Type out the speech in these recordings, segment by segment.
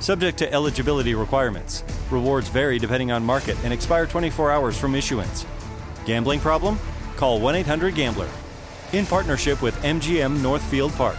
Subject to eligibility requirements. Rewards vary depending on market and expire 24 hours from issuance. Gambling problem? Call 1 800 Gambler. In partnership with MGM Northfield Park.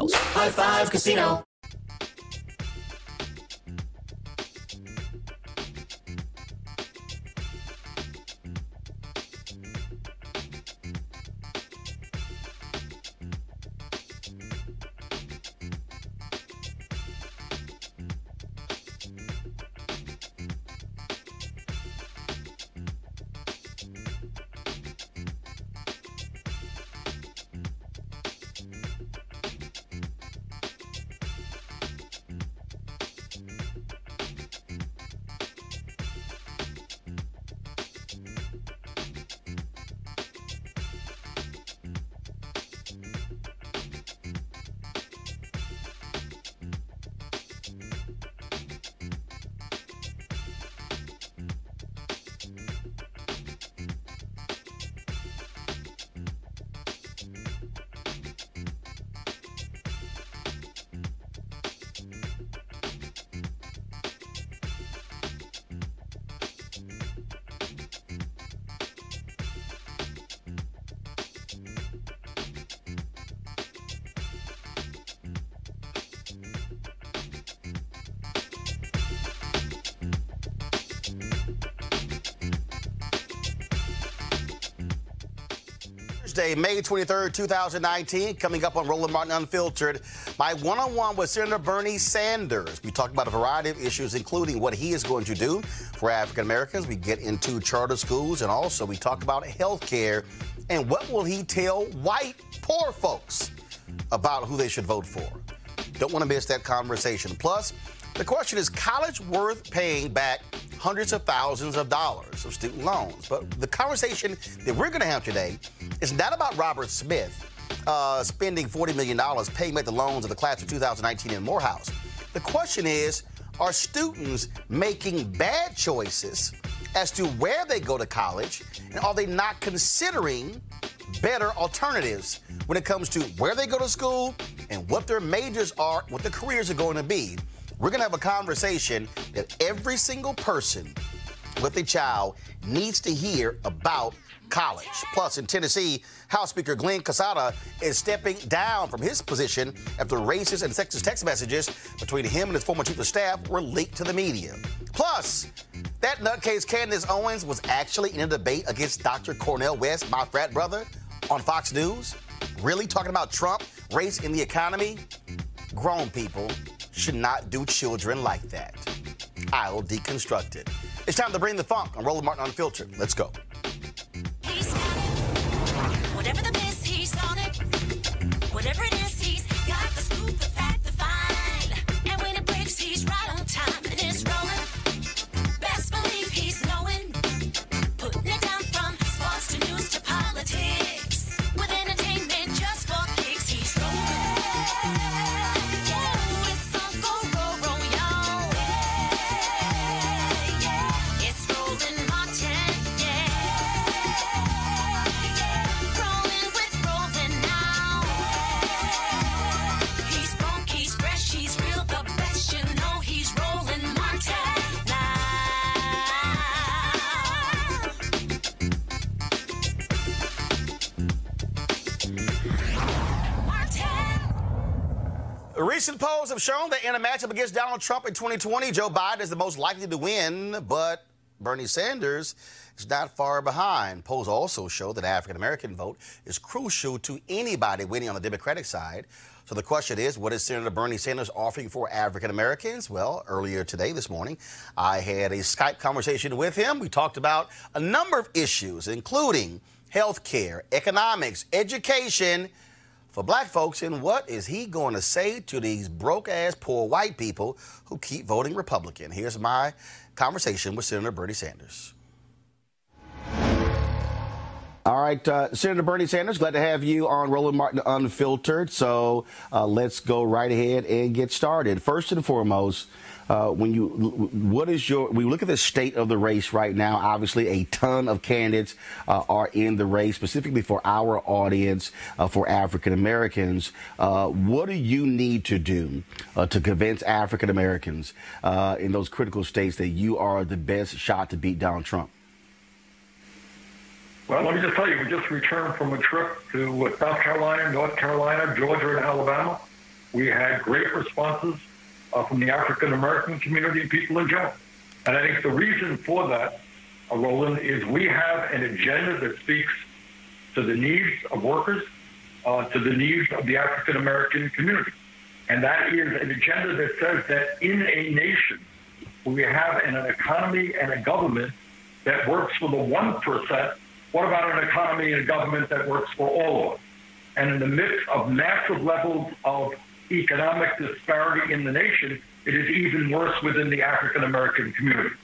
High Five Casino. May 23rd, 2019, coming up on Roland Martin Unfiltered, my one on one with Senator Bernie Sanders. We talk about a variety of issues, including what he is going to do for African Americans. We get into charter schools, and also we talk about health care and what will he tell white poor folks about who they should vote for. Don't want to miss that conversation. Plus, the question is college worth paying back hundreds of thousands of dollars of student loans? But the conversation that we're going to have today is not about Robert Smith uh, spending $40 million paying back the loans of the class of 2019 in Morehouse. The question is are students making bad choices as to where they go to college, and are they not considering better alternatives when it comes to where they go to school and what their majors are, what their careers are going to be? We're going to have a conversation that every single person with a child needs to hear about college. Plus, in Tennessee, House Speaker Glenn Casada is stepping down from his position after racist and sexist text messages between him and his former chief of staff were leaked to the media. Plus, that nutcase Candace Owens was actually in a debate against Dr. Cornel West, my frat brother, on Fox News. Really talking about Trump, race, and the economy? Grown people should not do children like that. I'll deconstruct it. It's time to bring the funk on Roland Martin Unfiltered. Let's go. Whatever the miss, he's on it. Whatever it is, in a matchup against Donald Trump in 2020, Joe Biden is the most likely to win, but Bernie Sanders is not far behind. Polls also show that African American vote is crucial to anybody winning on the Democratic side. So the question is, what is Senator Bernie Sanders offering for African Americans? Well, earlier today, this morning, I had a Skype conversation with him. We talked about a number of issues, including health care, economics, education, for black folks, and what is he going to say to these broke ass poor white people who keep voting Republican? Here's my conversation with Senator Bernie Sanders. All right, uh, Senator Bernie Sanders, glad to have you on Roland Martin Unfiltered. So uh, let's go right ahead and get started. First and foremost, uh, when you what is your we look at the state of the race right now obviously a ton of candidates uh, are in the race specifically for our audience uh, for african americans uh, what do you need to do uh, to convince african americans uh, in those critical states that you are the best shot to beat donald trump? Well, let me just tell you, we just returned from a trip to South Carolina, North Carolina, Georgia, and Alabama. We had great responses uh, from the African American community and people in general. And I think the reason for that, uh, Roland, is we have an agenda that speaks to the needs of workers, uh, to the needs of the African American community. And that is an agenda that says that in a nation, we have an, an economy and a government that works for the 1%. What about an economy and a government that works for all of us? And in the midst of massive levels of economic disparity in the nation, it is even worse within the African American community.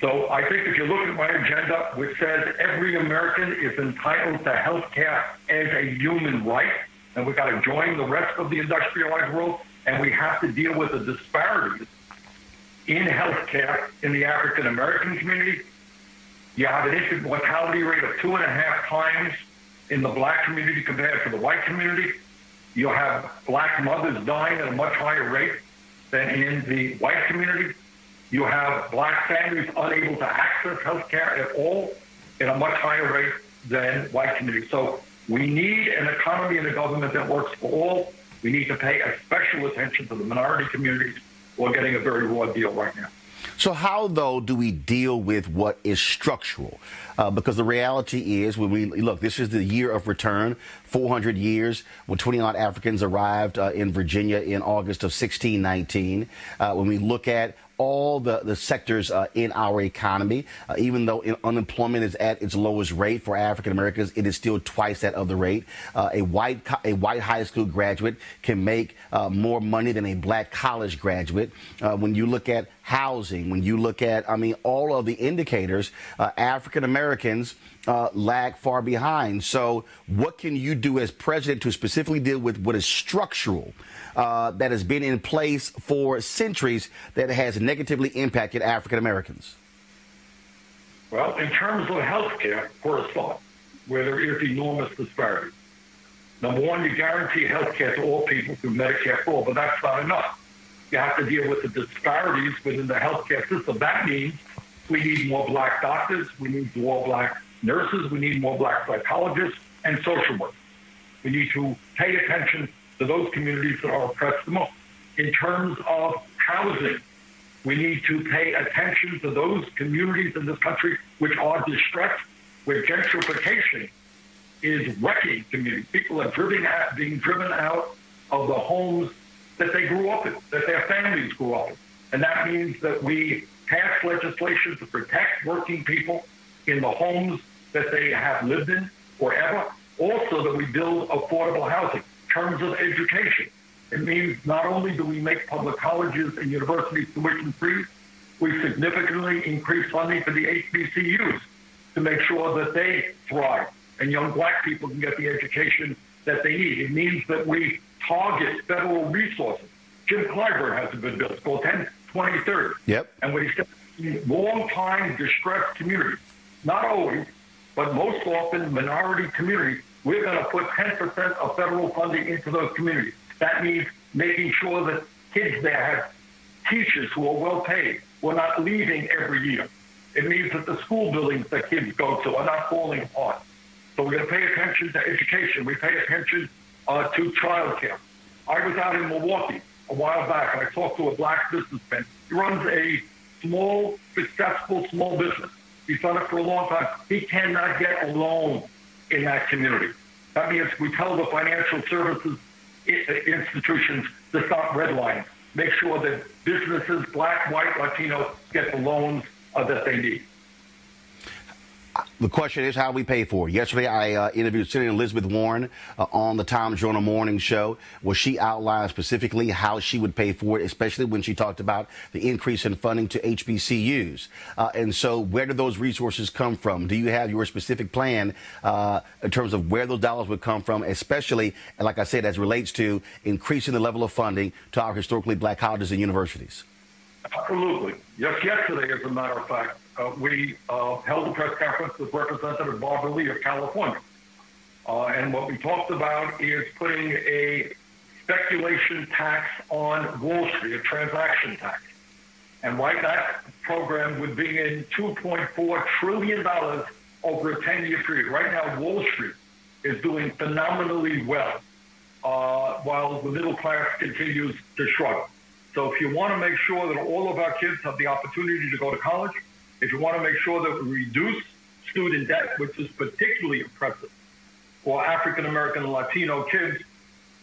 So I think if you look at my agenda, which says every American is entitled to health care as a human right, and we've got to join the rest of the industrialized world, and we have to deal with the disparities in health care in the African American community. You have an infant mortality rate of two and a half times in the black community compared to the white community. You'll have black mothers dying at a much higher rate than in the white community. You have black families unable to access health care at all at a much higher rate than white communities. So we need an economy and a government that works for all. We need to pay a special attention to the minority communities who are getting a very raw deal right now. So, how though do we deal with what is structural? Uh, because the reality is, when we look, this is the year of return, 400 years when 20 odd Africans arrived uh, in Virginia in August of 1619. Uh, when we look at all the, the sectors uh, in our economy. Uh, even though in, unemployment is at its lowest rate for African Americans, it is still twice that of the rate. Uh, a white a white high school graduate can make uh, more money than a black college graduate. Uh, when you look at housing, when you look at, I mean, all of the indicators, uh, African Americans uh, lag far behind. So, what can you do as president to specifically deal with what is structural uh, that has been in place for centuries that has negatively impacted African Americans? Well, in terms of health care, a start, where there is enormous disparity. Number one, you guarantee health care to all people through Medicare for all, but that's not enough. You have to deal with the disparities within the healthcare system. That means we need more black doctors, we need more black nurses, we need more black psychologists and social workers. We need to pay attention to those communities that are oppressed the most. In terms of housing, we need to pay attention to those communities in this country which are distressed, where gentrification is wrecking communities. People are driven out, being driven out of the homes that they grew up in, that their families grew up in. And that means that we pass legislation to protect working people in the homes that they have lived in forever. Also, that we build affordable housing. In terms of education, it means not only do we make public colleges and universities tuition free, we significantly increase funding for the HBCUs to make sure that they thrive and young black people can get the education that they need. It means that we target federal resources. Jim Clyburn has a good bill. It's called 10 2030. Yep. And what he said, long time distressed communities, not always, but most often minority communities, we're going to put 10% of federal funding into those communities. That means making sure that kids there have teachers who are well paid. We're not leaving every year. It means that the school buildings that kids go to are not falling apart. So we're going to pay attention to education. We pay attention uh, to childcare. I was out in Milwaukee a while back, and I talked to a black businessman. He runs a small, successful small business. He's done it for a long time. He cannot get a loan in that community. That means we tell the financial services institutions to stop redlining. Make sure that businesses, black, white, Latino, get the loans uh, that they need. The question is how we pay for it. Yesterday, I uh, interviewed Senator Elizabeth Warren uh, on the Tom Joyner Morning Show, where she outlined specifically how she would pay for it, especially when she talked about the increase in funding to HBCUs. Uh, and so, where do those resources come from? Do you have your specific plan uh, in terms of where those dollars would come from, especially, like I said, as relates to increasing the level of funding to our historically black colleges and universities? Absolutely. Yes, yesterday, as a matter of fact, uh, we uh, held a press conference with Representative Barbara Lee of California. Uh, and what we talked about is putting a speculation tax on Wall Street, a transaction tax. And right, that program would bring in $2.4 trillion over a 10 year period. Right now, Wall Street is doing phenomenally well, uh, while the middle class continues to struggle. So if you want to make sure that all of our kids have the opportunity to go to college, if you want to make sure that we reduce student debt, which is particularly impressive for African American and Latino kids,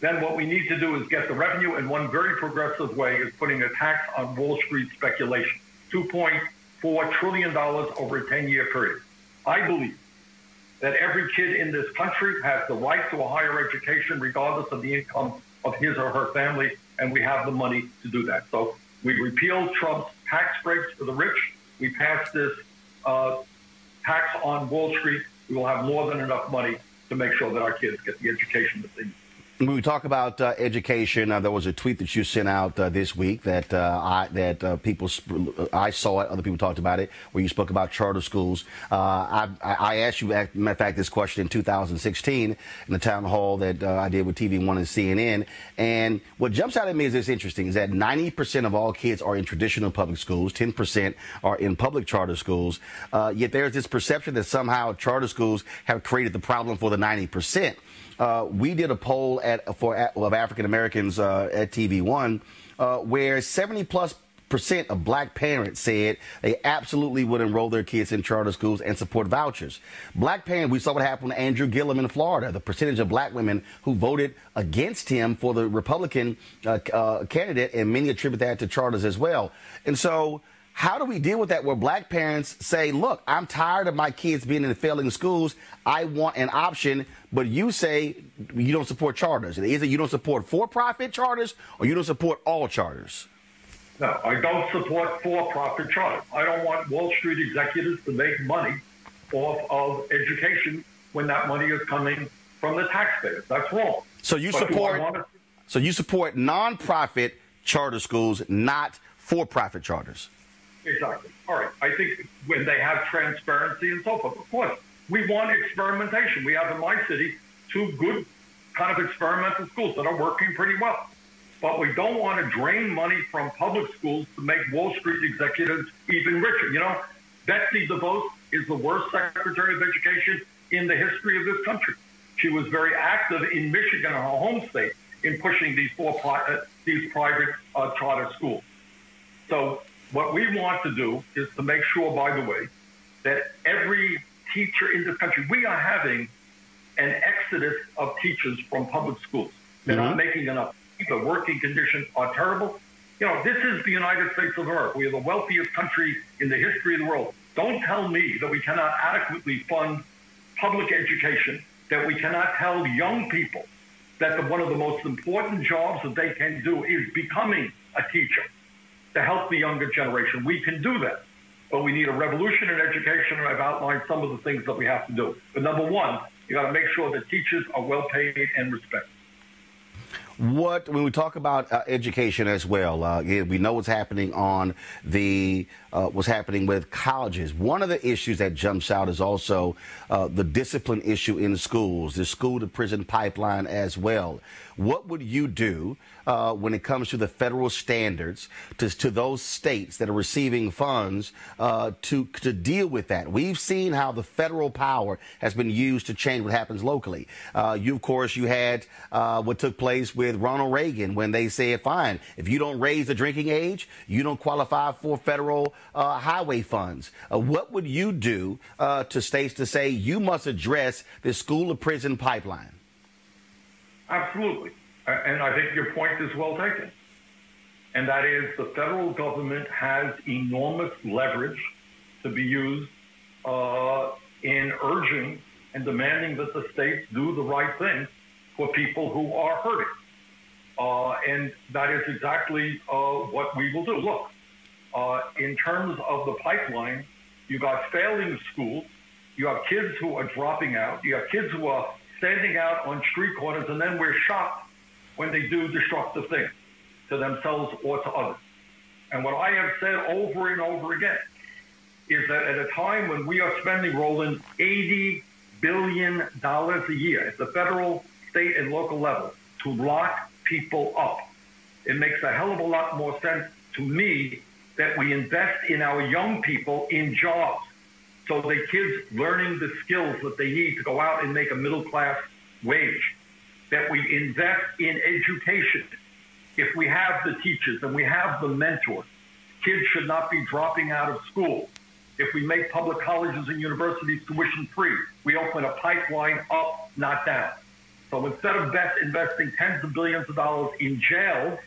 then what we need to do is get the revenue. And one very progressive way is putting a tax on Wall Street speculation, $2.4 trillion over a 10 year period. I believe that every kid in this country has the right to a higher education, regardless of the income of his or her family, and we have the money to do that. So we repeal Trump's tax breaks for the rich. We passed this uh, tax on Wall Street. We will have more than enough money to make sure that our kids get the education that they need. When we talk about uh, education, uh, there was a tweet that you sent out uh, this week that uh, I that uh, people sp- I saw it, other people talked about it, where you spoke about charter schools. Uh, I, I asked you, matter of fact, this question in 2016 in the town hall that uh, I did with TV One and CNN. And what jumps out at me is this interesting: is that 90% of all kids are in traditional public schools, 10% are in public charter schools. Uh, yet there's this perception that somehow charter schools have created the problem for the 90%. Uh, we did a poll at for of African Americans uh, at TV One, uh, where 70 plus percent of black parents said they absolutely would enroll their kids in charter schools and support vouchers. Black parents, we saw what happened to Andrew Gillum in Florida. The percentage of black women who voted against him for the Republican uh, uh, candidate, and many attribute that to charters as well. And so. How do we deal with that where black parents say, look, I'm tired of my kids being in failing schools. I want an option. But you say you don't support charters. Is it you don't support for profit charters or you don't support all charters? No, I don't support for-profit charters. I don't want Wall Street executives to make money off of education when that money is coming from the taxpayers. That's wrong. So you But support wanna- so you support nonprofit charter schools, not for-profit charters. Exactly. All right. I think when they have transparency and so forth, of course, we want experimentation. We have in my city two good kind of experimental schools that are working pretty well. but we don't want to drain money from public schools to make Wall Street executives even richer. You know, Betsy DeVos is the worst Secretary of Education in the history of this country. She was very active in Michigan, her home state, in pushing these four uh, these private uh, charter schools. So what we want to do is to make sure, by the way, that every teacher in this country, we are having an exodus of teachers from public schools. They're not mm-hmm. making enough. The working conditions are terrible. You know, this is the United States of America. We are the wealthiest country in the history of the world. Don't tell me that we cannot adequately fund public education, that we cannot tell young people that the, one of the most important jobs that they can do is becoming a teacher to help the younger generation. We can do that, but we need a revolution in education, and I've outlined some of the things that we have to do. But number one, you got to make sure that teachers are well paid and respected. What when we talk about uh, education as well, uh, yeah, we know what's happening on the uh, what's happening with colleges. One of the issues that jumps out is also uh, the discipline issue in schools, the school to prison pipeline as well. What would you do uh, when it comes to the federal standards to, to those states that are receiving funds uh, to to deal with that? We've seen how the federal power has been used to change what happens locally. Uh, you, of course, you had uh, what took place with Ronald Reagan when they said, "Fine, if you don't raise the drinking age, you don't qualify for federal uh, highway funds." Uh, what would you do uh, to states to say you must address the school to prison pipeline? Absolutely. And I think your point is well taken. And that is the federal government has enormous leverage to be used uh, in urging and demanding that the states do the right thing for people who are hurting. Uh, and that is exactly uh, what we will do. Look, uh, in terms of the pipeline, you got failing schools, you have kids who are dropping out, you have kids who are standing out on street corners, and then we're shocked when they do destructive things to themselves or to others. And what I have said over and over again is that at a time when we are spending, Roland, $80 billion a year at the federal, state, and local level to lock people up, it makes a hell of a lot more sense to me that we invest in our young people in jobs so the kids learning the skills that they need to go out and make a middle class wage, that we invest in education. If we have the teachers and we have the mentors, kids should not be dropping out of school. If we make public colleges and universities tuition free, we open a pipeline up, not down. So instead of best investing tens of billions of dollars in jails,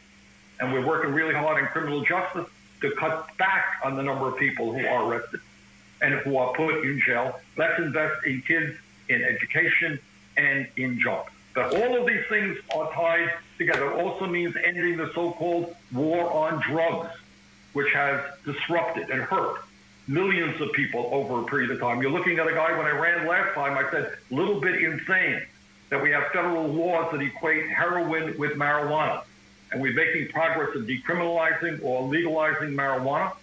and we're working really hard in criminal justice to cut back on the number of people who are arrested and who are put in jail, let's invest in kids, in education, and in jobs. But all of these things are tied together. It also means ending the so-called war on drugs, which has disrupted and hurt millions of people over a period of time. You're looking at a guy, when I ran last time, I said, little bit insane that we have federal laws that equate heroin with marijuana. And we're making progress in decriminalizing or legalizing marijuana.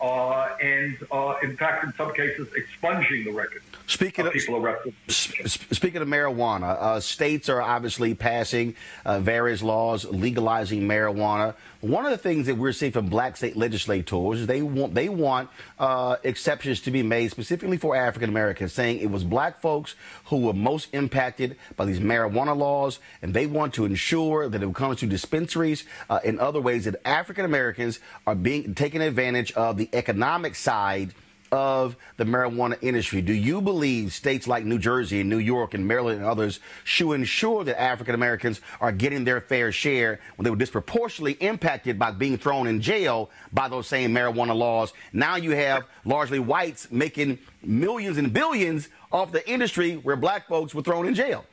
Uh, and uh, in fact, in some cases, expunging the record Speaking of people arrested. Sp- sp- Speaking of marijuana, uh, states are obviously passing uh, various laws legalizing marijuana. One of the things that we're seeing from black state legislators is they want they want uh, exceptions to be made specifically for African Americans, saying it was black folks who were most impacted by these marijuana laws, and they want to ensure that it comes to dispensaries uh, in other ways that African Americans are being taken advantage of the economic side of the marijuana industry. Do you believe states like New Jersey and New York and Maryland and others should ensure that African Americans are getting their fair share when they were disproportionately impacted by being thrown in jail by those same marijuana laws? Now you have largely whites making millions and billions off the industry where black folks were thrown in jail.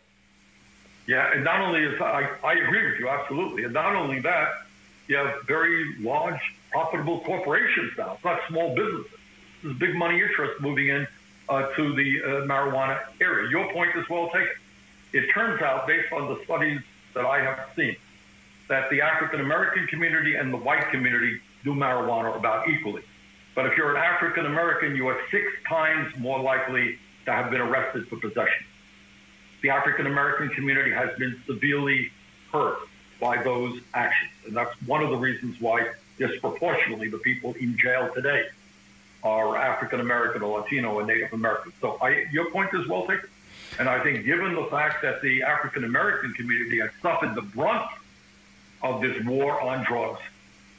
Yeah, and not only is I, I agree with you absolutely, and not only that, you have very large, profitable corporations now. It's not small businesses. There's big money interest moving in uh, to the uh, marijuana area. Your point is well taken. It turns out, based on the studies that I have seen, that the African American community and the white community do marijuana about equally. But if you're an African American, you are six times more likely to have been arrested for possession the African American community has been severely hurt by those actions. And that's one of the reasons why disproportionately the people in jail today are African American or Latino and Native American. So I, your point is well taken. And I think given the fact that the African American community has suffered the brunt of this war on drugs,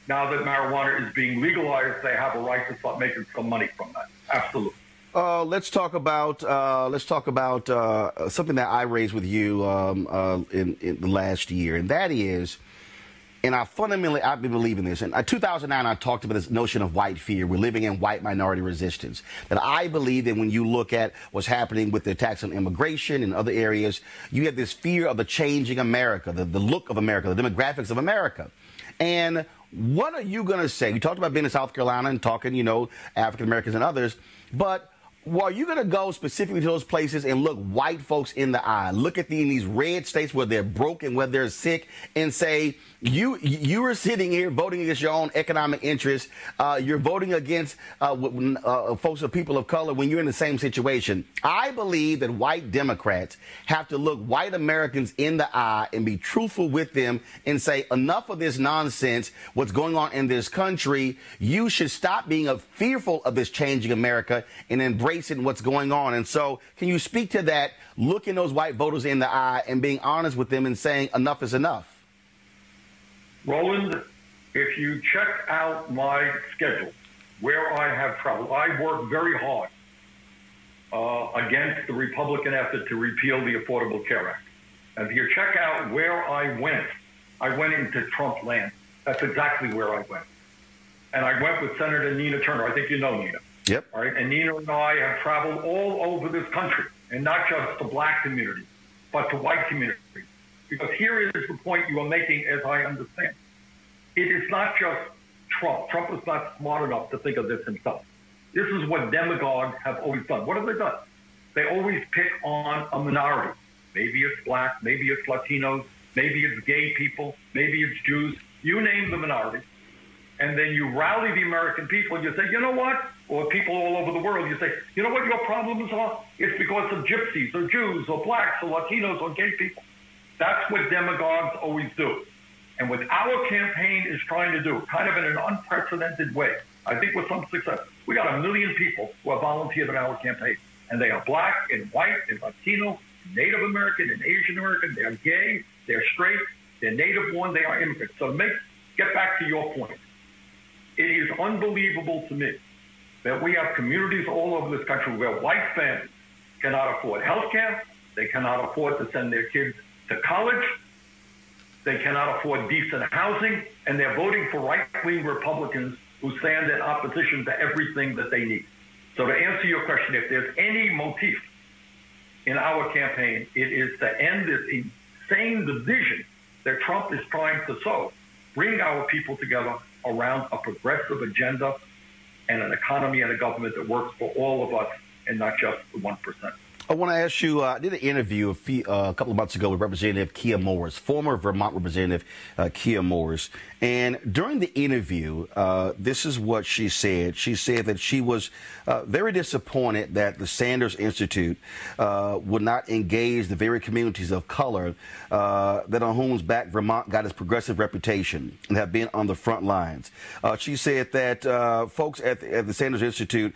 now that marijuana is being legalized, they have a right to start making some money from that. Absolutely. Uh, let's talk about uh, let's talk about uh, something that I raised with you um, uh, in, in the last year, and that is, and I fundamentally I've been believing this. In uh, 2009, I talked about this notion of white fear. We're living in white minority resistance. That I believe that when you look at what's happening with the attacks on immigration and other areas, you have this fear of the changing America, the, the look of America, the demographics of America, and what are you going to say? You talked about being in South Carolina and talking, you know, African Americans and others, but well, are you going to go specifically to those places and look white folks in the eye? Look at the, in these red states where they're broken, where they're sick, and say, you you are sitting here voting against your own economic interests. Uh, you're voting against uh, uh, folks of people of color when you're in the same situation. I believe that white Democrats have to look white Americans in the eye and be truthful with them and say, enough of this nonsense. What's going on in this country? You should stop being fearful of this changing America and embracing what's going on. And so, can you speak to that? Looking those white voters in the eye and being honest with them and saying enough is enough. Roland, if you check out my schedule, where I have traveled, I work very hard uh, against the Republican effort to repeal the Affordable Care Act. And if you check out where I went, I went into Trump land. That's exactly where I went. And I went with Senator Nina Turner. I think you know Nina. Yep. All right. And Nina and I have traveled all over this country, and not just the black community, but the white community. Because here is the point you are making, as I understand. It is not just Trump. Trump is not smart enough to think of this himself. This is what demagogues have always done. What have they done? They always pick on a minority. Maybe it's black, maybe it's Latinos, maybe it's gay people, maybe it's Jews. You name the minority. And then you rally the American people and you say, you know what? Or people all over the world, you say, you know what your problems are? It's because of gypsies or Jews or blacks or Latinos or gay people. That's what demagogues always do. And what our campaign is trying to do, kind of in an unprecedented way, I think with some success, we got a million people who have volunteered in our campaign. And they are black and white and Latino, Native American and Asian American. They're gay, they're straight, they're native born, they are immigrants. So make, get back to your point. It is unbelievable to me that we have communities all over this country where white families cannot afford health care, they cannot afford to send their kids to college, they cannot afford decent housing, and they're voting for right-wing Republicans who stand in opposition to everything that they need. So to answer your question, if there's any motif in our campaign, it is to end this insane division that Trump is trying to sow, bring our people together around a progressive agenda and an economy and a government that works for all of us and not just the 1%. I want to ask you. Uh, I did an interview a, few, uh, a couple of months ago with Representative Kiah Morris, former Vermont Representative uh, Kiah Morris, and during the interview, uh, this is what she said. She said that she was uh, very disappointed that the Sanders Institute uh, would not engage the very communities of color that on whom's back Vermont got its progressive reputation and have been on the front lines. she said that folks at the, at the, Sanders Institute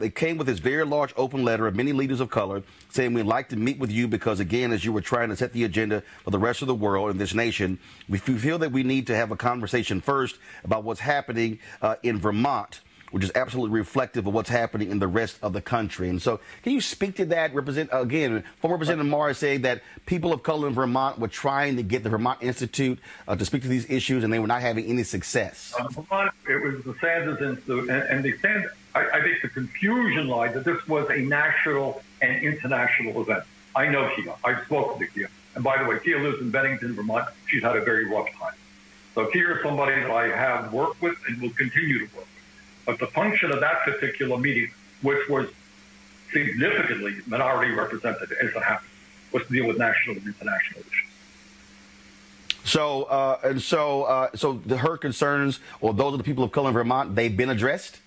they came with this very large open letter of many leaders of color saying we'd like to meet with you because, again, as you were trying to set the agenda for the rest of the world and this nation, we feel that we need to have a conversation first about what's happening uh, in Vermont which is absolutely reflective of what's happening in the rest of the country. And so, can you speak to that? Represent again, former Representative Morris saying that people of color in Vermont were trying to get the Vermont Institute uh, to speak to these issues, and they were not having any success. Uh, Vermont, it was the Sanders Institute, and, and the Sanders. I, I think the confusion lied that this was a national and international event. I know Kiah. I spoke to Kiah. And by the way, Kiah lives in Bennington, Vermont. She's had a very rough time. So Kiah is somebody that I have worked with and will continue to work with. But the function of that particular meeting, which was significantly minority represented as it happened, was to deal with national and international issues. So uh, and so, uh, so the, her concerns, or those of the people of color in Vermont, they've been addressed.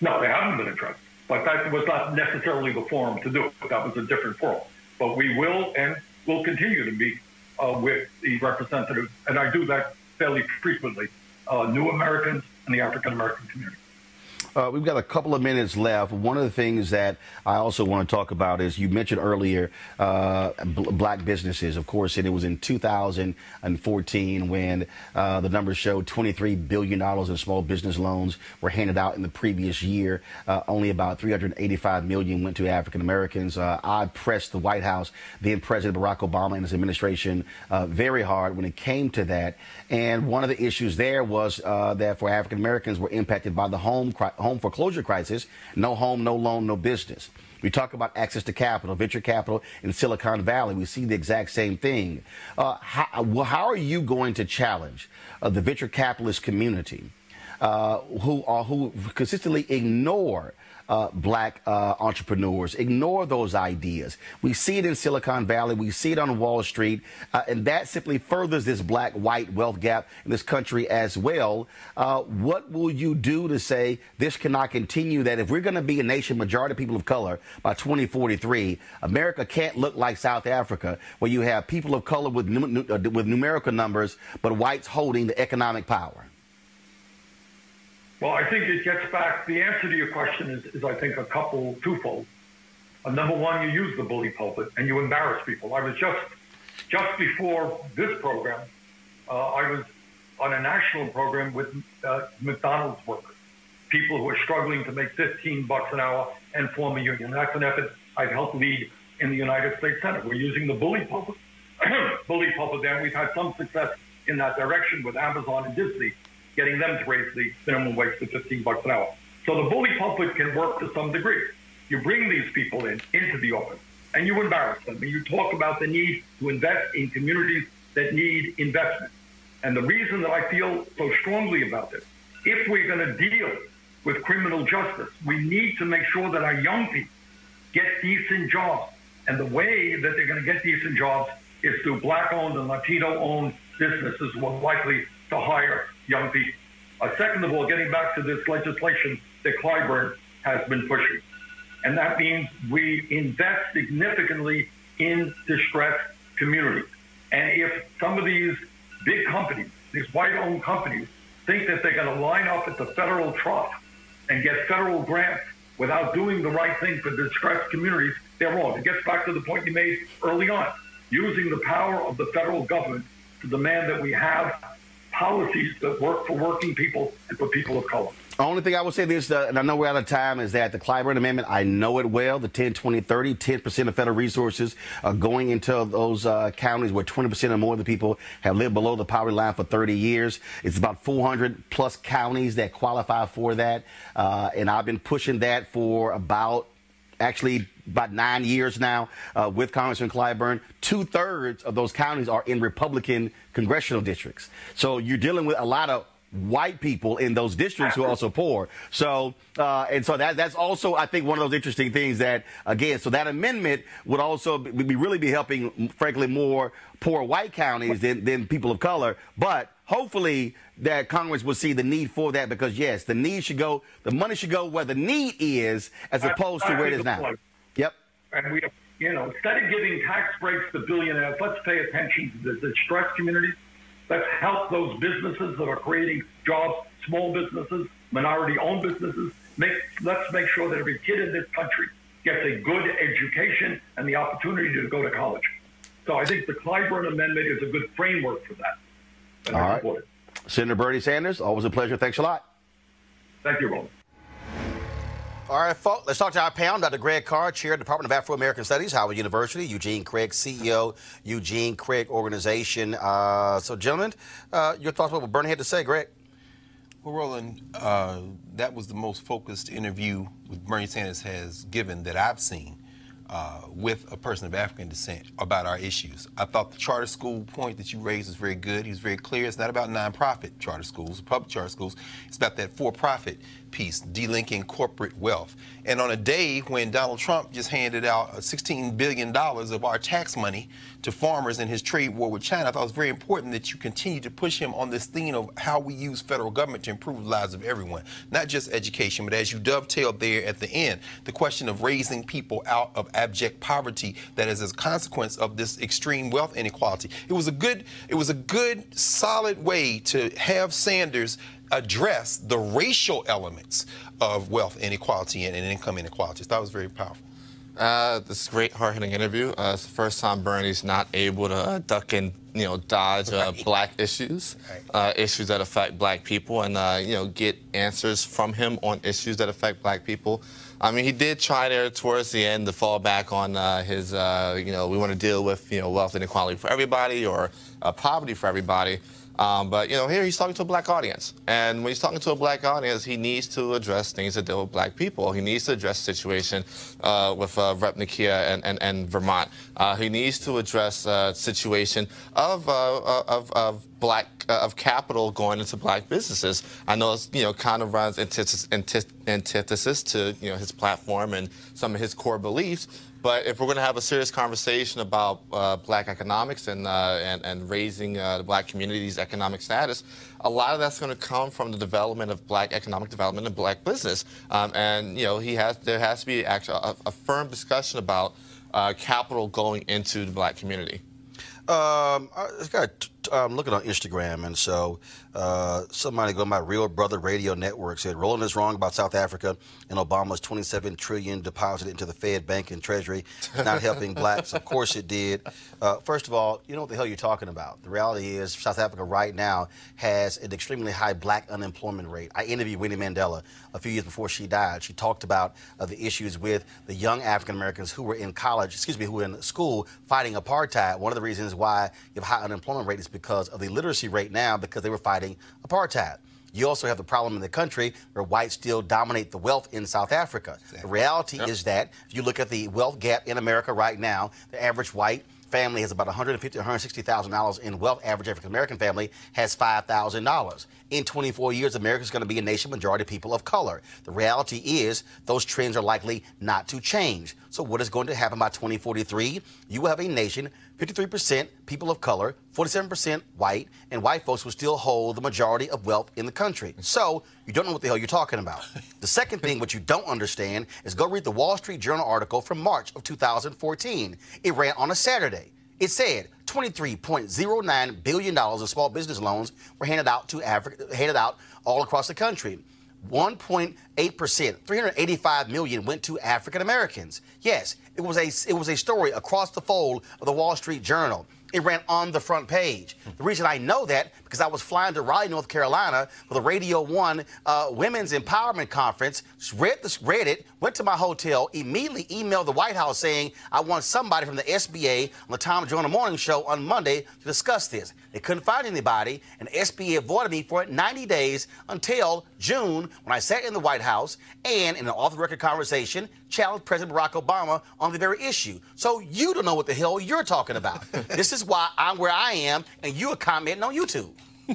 No, they haven't been addressed. But that was not necessarily the forum to do it. That was a different forum. But we will and will continue to meet uh, with the representatives, and I do that fairly frequently, uh, new Americans and the African American community. Uh, we've got a couple of minutes left. One of the things that I also want to talk about is you mentioned earlier uh, bl- black businesses, of course, and it was in 2014 when uh, the numbers showed $23 billion in small business loans were handed out in the previous year. Uh, only about 385 million went to African Americans. Uh, I pressed the White House, then President Barack Obama and his administration, uh, very hard when it came to that. And one of the issues there was that for African Americans were impacted by the home cri- home foreclosure crisis, no home, no loan, no business. We talk about access to capital, venture capital in Silicon Valley. We see the exact same thing. Uh, how, well, how, are you going to challenge uh, the venture capitalist community uh, who who consistently ignore uh, black uh, entrepreneurs. Ignore those ideas. We see it in Silicon Valley. We see it on Wall Street. Uh, and that simply furthers this black white wealth gap in this country as well. Uh, what will you do to say this cannot continue? That if we're going to be a nation, majority of people of color by 2043, America can't look like South Africa, where you have people of color with, uh, with numerical numbers, but whites holding the economic power. Well, I think it gets back. The answer to your question is, is I think, a couple, twofold. Uh, number one, you use the bully pulpit and you embarrass people. I was just, just before this program, uh, I was on a national program with uh, McDonald's workers, people who are struggling to make 15 bucks an hour and form a union. That's an effort I've helped lead in the United States Senate. We're using the bully pulpit, bully pulpit there. We've had some success in that direction with Amazon and Disney getting them to raise the minimum wage to 15 bucks an hour. So the bully pulpit can work to some degree. You bring these people in into the office and you embarrass them and you talk about the need to invest in communities that need investment. And the reason that I feel so strongly about this, if we're going to deal with criminal justice, we need to make sure that our young people get decent jobs. And the way that they're going to get decent jobs is through black owned and Latino owned businesses who likely to hire young people. Uh, second of all, getting back to this legislation that Clyburn has been pushing. And that means we invest significantly in distressed communities. And if some of these big companies, these white owned companies, think that they're going to line up at the federal trough and get federal grants without doing the right thing for distressed communities, they're wrong. It gets back to the point you made early on using the power of the federal government to demand that we have policies that work for working people and for people of color. The only thing I would say this, uh, and I know we're out of time, is that the Clyburn Amendment, I know it well, the 10, 20, 30, 10% of federal resources are going into those uh, counties where 20% or more of the people have lived below the poverty line for 30 years. It's about 400 plus counties that qualify for that. Uh, and I've been pushing that for about actually about nine years now uh, with Congressman Clyburn. Two thirds of those counties are in Republican congressional districts. So you're dealing with a lot of white people in those districts who are also poor. So, uh, and so that, that's also, I think, one of those interesting things that, again, so that amendment would also be, be really be helping, frankly, more poor white counties than, than people of color. But hopefully that Congress will see the need for that because, yes, the need should go, the money should go where the need is as opposed to where it is now. Yep. And we, you know, instead of giving tax breaks to billionaires, let's pay attention to the distressed communities Let's help those businesses that are creating jobs, small businesses, minority-owned businesses. Make, let's make sure that every kid in this country gets a good education and the opportunity to go to college. So I think the Clyburn Amendment is a good framework for that. And All right. Senator Bernie Sanders, always a pleasure. Thanks a lot. Thank you, Roland. All right, folks, let's talk to our panel. Dr. Greg Carr, Chair of the Department of Afro American Studies, Howard University. Eugene Craig, CEO, Eugene Craig Organization. Uh, so, gentlemen, uh, your thoughts what Bernie had to say, Greg? Well, Roland, uh, that was the most focused interview with Bernie Sanders has given that I've seen uh, with a person of African descent about our issues. I thought the charter school point that you raised was very good. He was very clear. It's not about nonprofit charter schools, public charter schools. It's about that for-profit piece, delinking corporate wealth. And on a day when Donald Trump just handed out $16 billion of our tax money to farmers in his trade war with China, I thought it was very important that you continue to push him on this theme of how we use federal government to improve the lives of everyone, not just education, but as you dovetailed there at the end, the question of raising people out of abject poverty that is as a consequence of this extreme wealth inequality. It was a good, it was a good, solid way to have Sanders address the racial elements of wealth inequality and, and income inequality. So that was very powerful. Uh, this is a great, hard-hitting interview. Uh, it's the first time Bernie's not able to uh, duck and you know dodge uh, black issues, uh, issues that affect black people, and uh, you know get answers from him on issues that affect black people. I mean, he did try there towards the end to fall back on uh, his, uh, you know, we want to deal with you know wealth inequality for everybody or uh, poverty for everybody. Um, but you know, here he's talking to a black audience, and when he's talking to a black audience, he needs to address things that deal with black people. He needs to address the situation uh, with uh, Rep. Nakia and, and, and Vermont. Uh, he needs to address uh, situation of, uh, of, of black uh, of capital going into black businesses. I know it's you know kind of runs antithesis, antithesis to you know his platform and some of his core beliefs. But if we're going to have a serious conversation about uh, black economics and, uh, and, and raising uh, the black community's economic status, a lot of that's going to come from the development of black economic development and black business. Um, and you know, he has there has to be actually a, a firm discussion about uh, capital going into the black community. Um, I got. I'm looking on Instagram, and so uh, somebody going my Real Brother Radio Network said Roland is wrong about South Africa and Obama's 27 trillion deposited into the Fed Bank and Treasury, not helping blacks. Of course it did. Uh, first of all, you know what the hell you're talking about. The reality is South Africa right now has an extremely high black unemployment rate. I interviewed Winnie Mandela a few years before she died. She talked about uh, the issues with the young African Americans who were in college, excuse me, who were in school fighting apartheid. One of the reasons why you have high unemployment rate is because of the literacy rate now because they were fighting apartheid. You also have the problem in the country where whites still dominate the wealth in South Africa. The reality is that if you look at the wealth gap in America right now, the average white family has about 150 $160,000 in wealth. Average African American family has $5,000. In 24 years, America is going to be a nation majority of people of color. The reality is those trends are likely not to change. So what is going to happen by 2043? You will have a nation 53% people of color, 47% white, and white folks will still hold the majority of wealth in the country. So you don't know what the hell you're talking about. The second thing, what you don't understand, is go read the Wall Street Journal article from March of 2014. It ran on a Saturday. It said $23.09 billion in small business loans were handed out to Africa, handed out all across the country. 1.8%, 385 million went to African Americans. Yes, it was a it was a story across the fold of the Wall Street Journal. It ran on the front page. The reason I know that because I was flying to Raleigh, North Carolina for the Radio One uh, Women's Empowerment Conference. Read this, read it, went to my hotel, immediately emailed the White House saying I want somebody from the SBA on the Tom Joyner Morning Show on Monday to discuss this. They couldn't find anybody, and the SBA avoided me for 90 days until June when I sat in the White House and in an off-the-record conversation challenged President Barack Obama on the very issue. So you don't know what the hell you're talking about. this is why I'm where I am, and you are commenting on YouTube.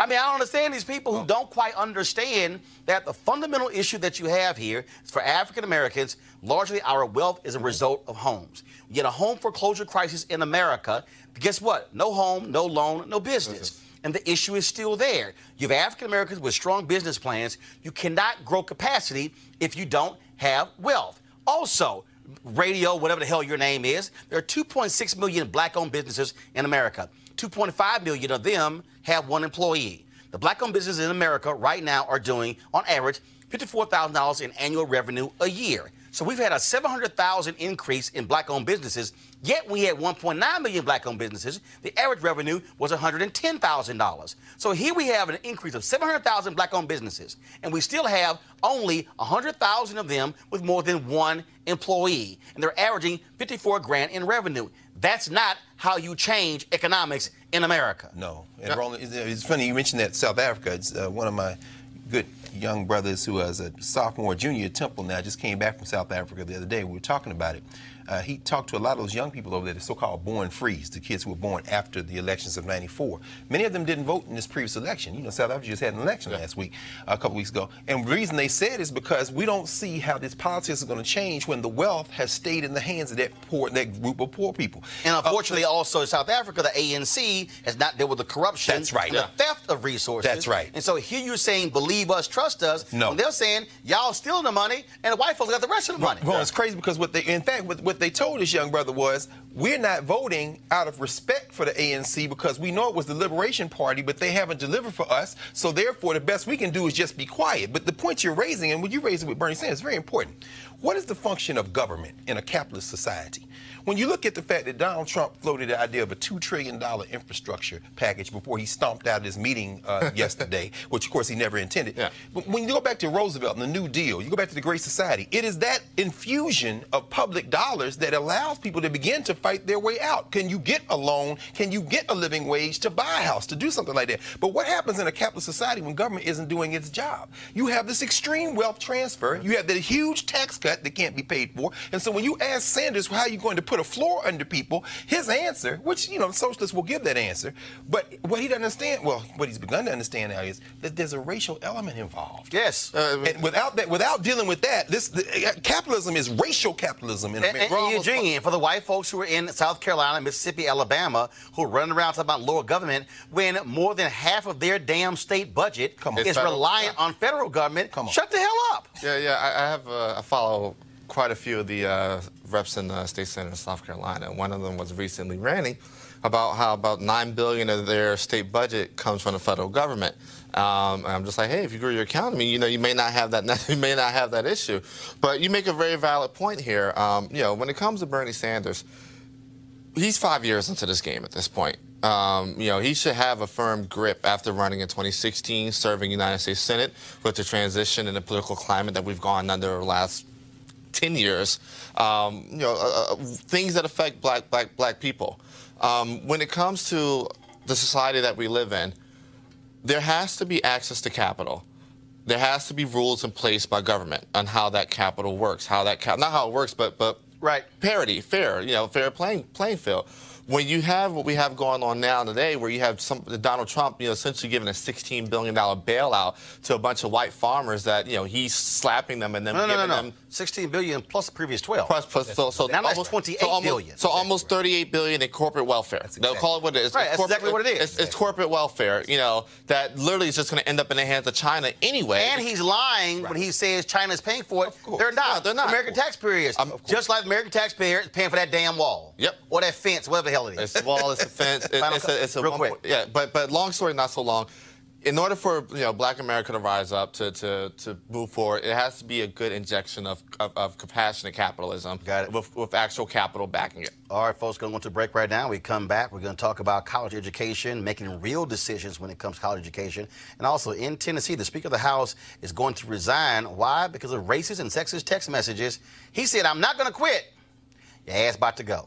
I mean, I don't understand these people who don't quite understand that the fundamental issue that you have here is for African Americans, largely our wealth is a result of homes. You get a home foreclosure crisis in America. Guess what? No home, no loan, no business. And the issue is still there. You have African Americans with strong business plans. You cannot grow capacity if you don't have wealth. Also, radio, whatever the hell your name is, there are 2.6 million black owned businesses in America. 2.5 million of them have one employee. The black owned businesses in America right now are doing, on average, $54,000 in annual revenue a year. So we've had a 700,000 increase in black-owned businesses. Yet we had 1.9 million black-owned businesses. The average revenue was $110,000. So here we have an increase of 700,000 black-owned businesses, and we still have only 100,000 of them with more than one employee, and they're averaging 54 grand in revenue. That's not how you change economics in America. No. And it's funny you mentioned that South Africa. It's uh, one of my good young brothers who was a sophomore, junior at Temple now just came back from South Africa the other day. We were talking about it. Uh, he talked to a lot of those young people over there, the so-called born frees, the kids who were born after the elections of '94. Many of them didn't vote in this previous election. You know, South Africa just had an election last week, a couple weeks ago, and the reason they said is because we don't see how this politics is going to change when the wealth has stayed in the hands of that poor, that group of poor people. And Uh, unfortunately, also in South Africa, the ANC has not dealt with the corruption, That's right. and the theft of resources. That's right. And so here you're saying, believe us, trust us. No. When they're saying, y'all stealing the money, and the white folks got the rest of the money. Well, it's crazy because what they, in fact, what, what they told this young brother was, we're not voting out of respect for the ANC because we know it was the Liberation Party, but they haven't delivered for us. So therefore, the best we can do is just be quiet. But the point you're raising, and when you raise it with Bernie Sanders, is very important. What is the function of government in a capitalist society? When you look at the fact that Donald Trump floated the idea of a $2 trillion infrastructure package before he stomped out of his meeting uh, yesterday, which of course he never intended. But when you go back to Roosevelt and the New Deal, you go back to the Great Society, it is that infusion of public dollars that allows people to begin to fight their way out. Can you get a loan? Can you get a living wage to buy a house, to do something like that? But what happens in a capitalist society when government isn't doing its job? You have this extreme wealth transfer, you have the huge tax cut that can't be paid for. And so when you ask Sanders how are you going to put a floor under people, his answer, which, you know, socialists will give that answer, but what he doesn't understand, well, what he's begun to understand now is that there's a racial element involved. Yes. and without that, without dealing with that, this the, uh, capitalism is racial capitalism in And, America. and, We're and almost- Eugene, for the white folks who are in South Carolina, Mississippi, Alabama, who are running around talking about lower government, when more than half of their damn state budget on. is federal. reliant on federal government, Come on. shut the hell up. Yeah, yeah. I, I have uh, I follow quite a few of the uh, reps in the state senate of South Carolina. One of them was recently ranting about how about nine billion of their state budget comes from the federal government. Um, and I'm just like, hey, if you grow your economy, you know, you may not have that. You may not have that issue. But you make a very valid point here. Um, you know, when it comes to Bernie Sanders, he's five years into this game at this point. Um, you know, he should have a firm grip after running in 2016, serving United States Senate with the transition in the political climate that we've gone under the last 10 years. Um, you know, uh, uh, things that affect black, black, black people. Um, when it comes to the society that we live in, there has to be access to capital. There has to be rules in place by government on how that capital works, how that cap- not how it works, but but right parity, fair, you know, fair playing playing field. When you have what we have going on now today, where you have some Donald Trump, you know, essentially giving a 16 billion dollar bailout to a bunch of white farmers that you know he's slapping them and then No, no, no, giving no. them 16 billion plus the previous 12. Plus, plus, so, so now that's almost, 28 so almost, billion. So almost 38 billion in corporate welfare. They'll call it what it is. Right, It's that's corporate- exactly what it is. It's, it's corporate welfare, you know, that literally is just going to end up in the hands of China anyway. And he's lying when he says China's paying for it. They're not. they're not. American taxpayers. Just like American taxpayers paying for that damn wall. Yep. Or that fence, whatever the hell it is. It's a wall, it's a fence. It- it's a, it's a Real quick. point- yeah, but but long story, not so long. In order for you know Black America to rise up to, to, to move forward, it has to be a good injection of, of, of compassionate capitalism Got With, with actual capital backing it. All right, folks, going to go to break right now. We come back. We're going to talk about college education, making real decisions when it comes to college education. And also in Tennessee, the Speaker of the House is going to resign. Why? Because of racist and sexist text messages. He said, I'm not going to quit. Your ass about to go.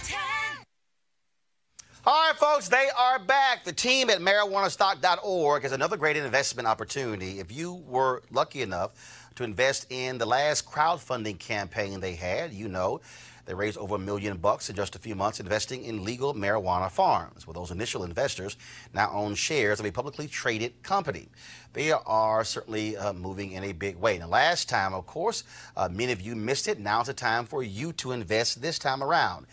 All right, folks, they are back. The team at marijuanastock.org has another great investment opportunity. If you were lucky enough to invest in the last crowdfunding campaign they had, you know they raised over a million bucks in just a few months investing in legal marijuana farms. Well, those initial investors now own shares of a publicly traded company. They are certainly uh, moving in a big way. Now, last time, of course, uh, many of you missed it. Now's the time for you to invest this time around.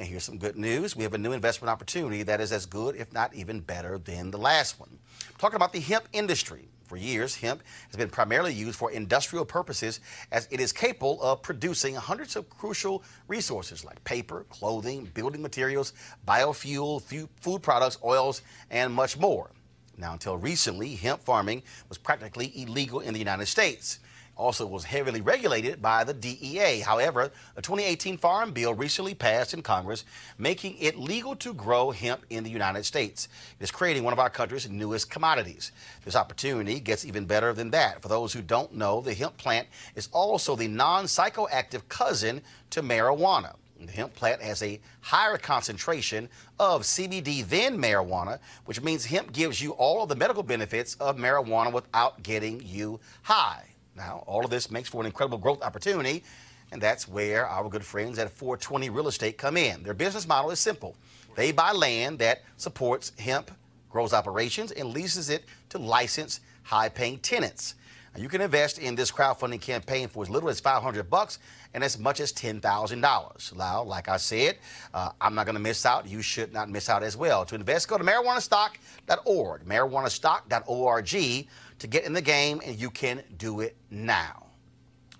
And here's some good news. We have a new investment opportunity that is as good, if not even better, than the last one. talking about the hemp industry. For years, hemp has been primarily used for industrial purposes as it is capable of producing hundreds of crucial resources like paper, clothing, building materials, biofuel, food products, oils, and much more. Now, until recently, hemp farming was practically illegal in the United States. Also, was heavily regulated by the DEA. However, the 2018 Farm Bill recently passed in Congress, making it legal to grow hemp in the United States. It is creating one of our country's newest commodities. This opportunity gets even better than that. For those who don't know, the hemp plant is also the non psychoactive cousin to marijuana. The hemp plant has a higher concentration of CBD than marijuana, which means hemp gives you all of the medical benefits of marijuana without getting you high. Now, all of this makes for an incredible growth opportunity, and that's where our good friends at 420 Real Estate come in. Their business model is simple they buy land that supports hemp, grows operations, and leases it to licensed, high paying tenants. Now, you can invest in this crowdfunding campaign for as little as 500 bucks and as much as $10,000. Now, like I said, uh, I'm not going to miss out. You should not miss out as well. To invest, go to marijuanastock.org, marijuanastock.org to get in the game, and you can do it now.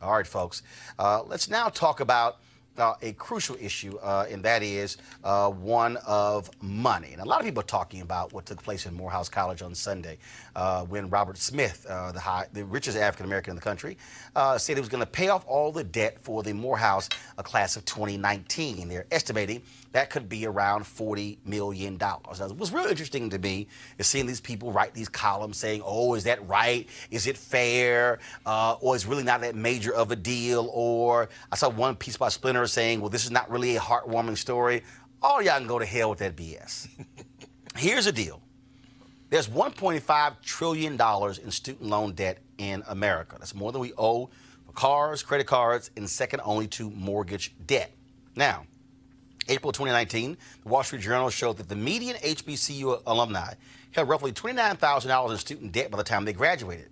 All right, folks. Uh, let's now talk about uh, a crucial issue, uh, and that is uh, one of money. And a lot of people are talking about what took place in Morehouse College on Sunday uh, when Robert Smith, uh, the, high, the richest African American in the country, uh, said he was going to pay off all the debt for the Morehouse class of 2019. They're estimating that could be around $40 million. What's real interesting to me is seeing these people write these columns saying, oh, is that right? Is it fair? Uh, or is really not that major of a deal? Or I saw one piece by Splinter saying, well, this is not really a heartwarming story. All y'all can go to hell with that BS. Here's the deal. There's $1.5 trillion in student loan debt in America. That's more than we owe for cars, credit cards, and second only to mortgage debt. Now, April 2019, the Wall Street Journal showed that the median HBCU alumni held roughly $29,000 in student debt by the time they graduated,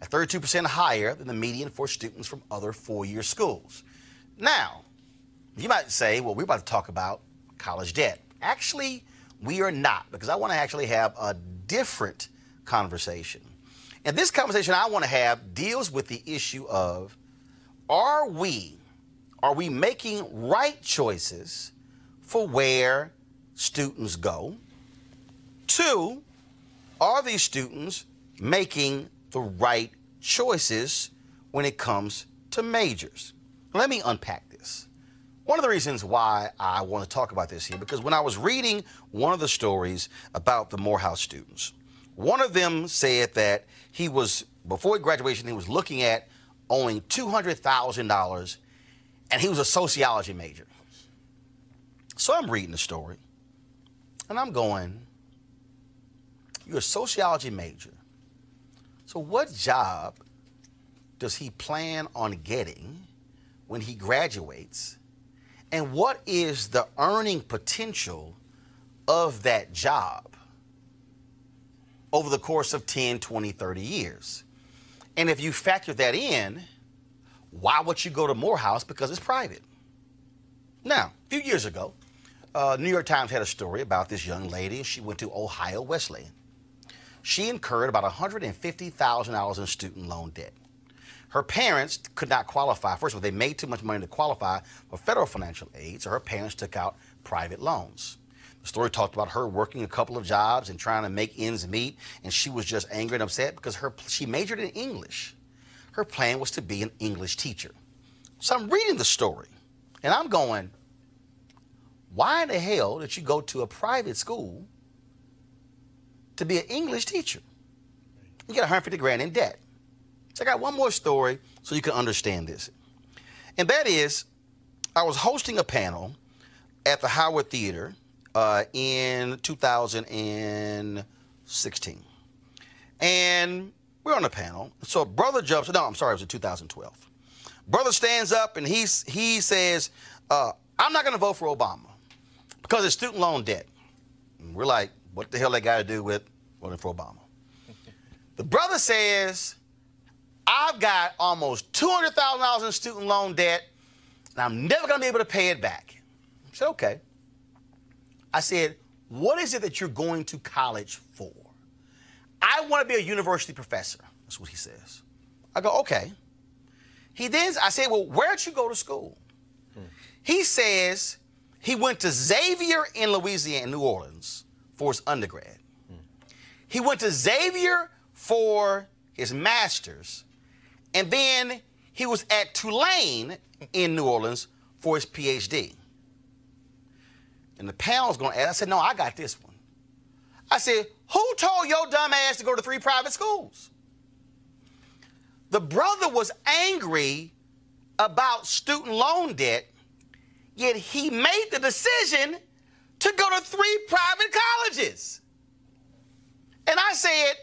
at 32% higher than the median for students from other four year schools. Now, you might say, well, we're about to talk about college debt. Actually, we are not, because I want to actually have a different conversation. And this conversation I want to have deals with the issue of are we are we making right choices for where students go? Two, are these students making the right choices when it comes to majors? Let me unpack this. One of the reasons why I want to talk about this here, because when I was reading one of the stories about the Morehouse students, one of them said that he was, before graduation, he was looking at owing $200,000 and he was a sociology major. So I'm reading the story, and I'm going, You're a sociology major. So, what job does he plan on getting when he graduates? And what is the earning potential of that job over the course of 10, 20, 30 years? And if you factor that in, why would you go to Morehouse? Because it's private. Now, a few years ago, uh, New York Times had a story about this young lady. She went to Ohio Wesleyan. She incurred about $150,000 in student loan debt. Her parents could not qualify. First of all, they made too much money to qualify for federal financial aid, so her parents took out private loans. The story talked about her working a couple of jobs and trying to make ends meet, and she was just angry and upset because her she majored in English her plan was to be an English teacher. So I'm reading the story and I'm going, why in the hell did you go to a private school to be an English teacher? You get 150 grand in debt. So I got one more story so you can understand this. And that is, I was hosting a panel at the Howard Theater uh, in 2016. And we're on a panel. So brother jumps. No, I'm sorry, it was in 2012. Brother stands up and he's, he says, uh, I'm not going to vote for Obama because it's student loan debt. And we're like, what the hell they got to do with voting for Obama? the brother says, I've got almost $200,000 in student loan debt and I'm never going to be able to pay it back. I said, okay. I said, what is it that you're going to college for? I want to be a university professor. That's what he says. I go, okay. He then, I say, well, where'd you go to school? Hmm. He says he went to Xavier in Louisiana, New Orleans, for his undergrad. Hmm. He went to Xavier for his master's, And then he was at Tulane in New Orleans for his PhD. And the panel was going to ask, I said, no, I got this one. I said, who told your dumb ass to go to three private schools? The brother was angry about student loan debt, yet he made the decision to go to three private colleges. And I said,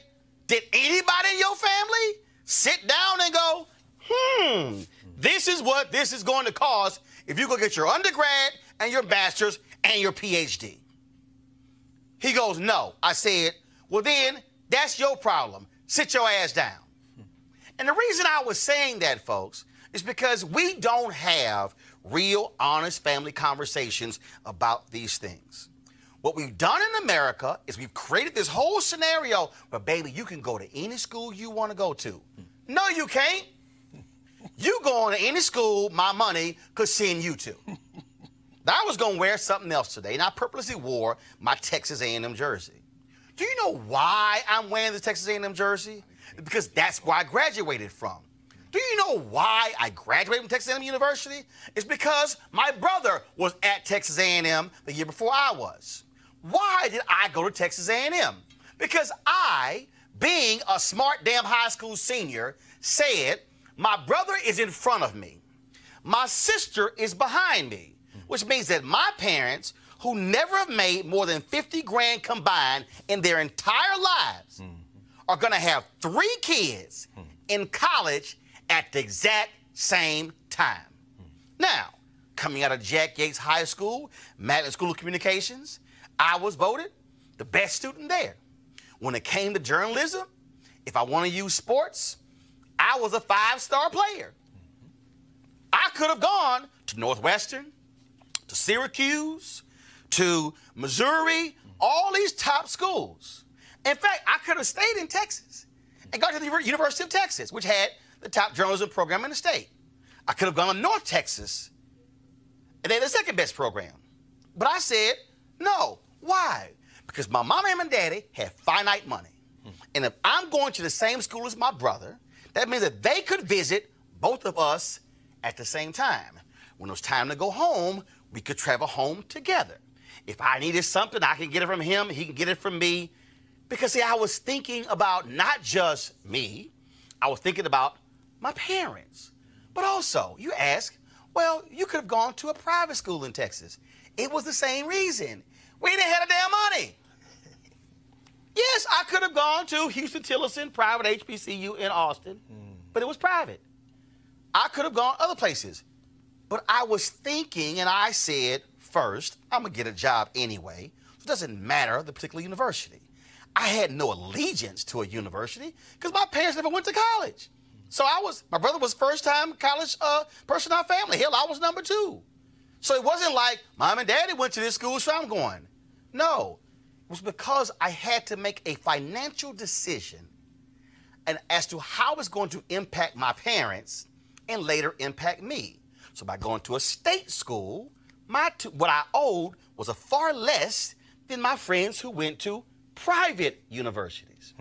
did anybody in your family sit down and go, hmm, this is what this is going to cost if you go get your undergrad and your master's and your PhD? He goes, no. I said, well, then that's your problem. Sit your ass down. And the reason I was saying that, folks, is because we don't have real, honest family conversations about these things. What we've done in America is we've created this whole scenario where, baby, you can go to any school you want to go to. No, you can't. You go to any school my money could send you to. Now, I was going to wear something else today, and I purposely wore my Texas A&M jersey. Do you know why I'm wearing the Texas A&M jersey? Because that's where I graduated from. Do you know why I graduated from Texas A&M University? It's because my brother was at Texas A&M the year before I was. Why did I go to Texas A&M? Because I, being a smart damn high school senior, said my brother is in front of me. My sister is behind me, which means that my parents, who never have made more than 50 grand combined in their entire lives, are going to have three kids in college at the exact same time. Now, coming out of Jack Yates High School, Magnet School of Communications, I was voted the best student there. When it came to journalism, if I want to use sports, I was a five star player. I could have gone to Northwestern, to Syracuse, to Missouri, all these top schools. In fact, I could have stayed in Texas and got to the University of Texas, which had the top journalism program in the state. I could have gone to North Texas, and they had the second best program. But I said, no. Why? Because my mama and my daddy had finite money. And if I'm going to the same school as my brother, that means that they could visit both of us at the same time. When it was time to go home, we could travel home together. If I needed something, I can get it from him, he can get it from me. Because, see, I was thinking about not just me, I was thinking about my parents. But also, you ask, well, you could have gone to a private school in Texas. It was the same reason. We didn't have the damn money. Yes, I could have gone to Huston-Tillotson private HBCU in Austin, hmm. but it was private. I could have gone other places. But I was thinking, and I said, first, I'm going to get a job anyway. So it doesn't matter the particular university. I had no allegiance to a university because my parents never went to college. So I was, my brother was first time college uh, person in our family. Hell, I was number two. So it wasn't like mom and daddy went to this school, so I'm going. No, it was because I had to make a financial decision and as to how it's going to impact my parents and later impact me. So by going to a state school, my t- what I owed was a far less than my friends who went to private universities.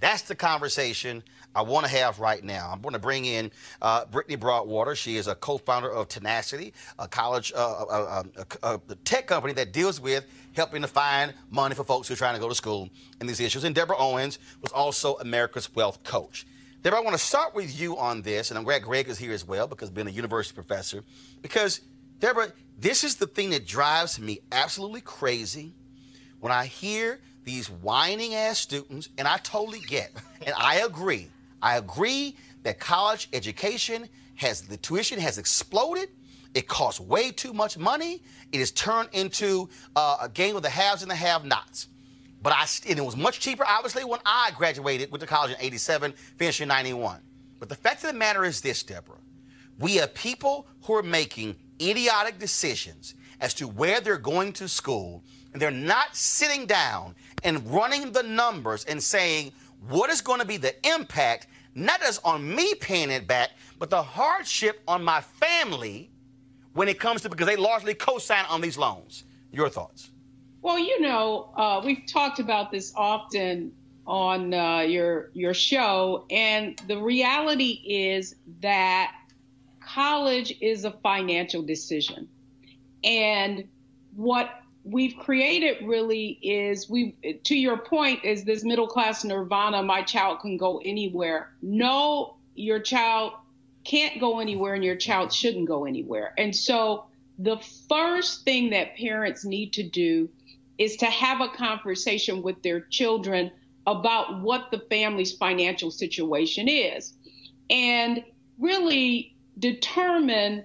That's the conversation I want to have right now. I'm going to bring in uh, Brittany Broadwater. She is a co-founder of Tenacity, a college, uh, uh, uh, uh, a tech company that deals with helping to find money for folks who are trying to go to school and these issues. And Deborah Owens was also America's Wealth Coach. Deborah, I want to start with you on this, and I'm glad Greg is here as well because being a university professor. Because Deborah, this is the thing that drives me absolutely crazy when I hear these whining ass students, and I totally get, and I agree. I agree that college education has the tuition has exploded. It costs way too much money. It is turned into uh, a game of the haves and the have-nots. But I and it was much cheaper, obviously, when I graduated, with the college in '87, finished in '91. But the fact of the matter is this, Deborah: we have people who are making idiotic decisions as to where they're going to school, and they're not sitting down and running the numbers and saying what is going to be the impact, not just on me paying it back, but the hardship on my family when it comes to because they largely co-sign on these loans. Your thoughts? Well, you know, uh, we've talked about this often on uh, your your show, and the reality is that college is a financial decision, and what we've created really is we to your point is this middle class nirvana my child can go anywhere. No your child can't go anywhere and your child shouldn't go anywhere. And so the first thing that parents need to do is to have a conversation with their children about what the family's financial situation is. And really determine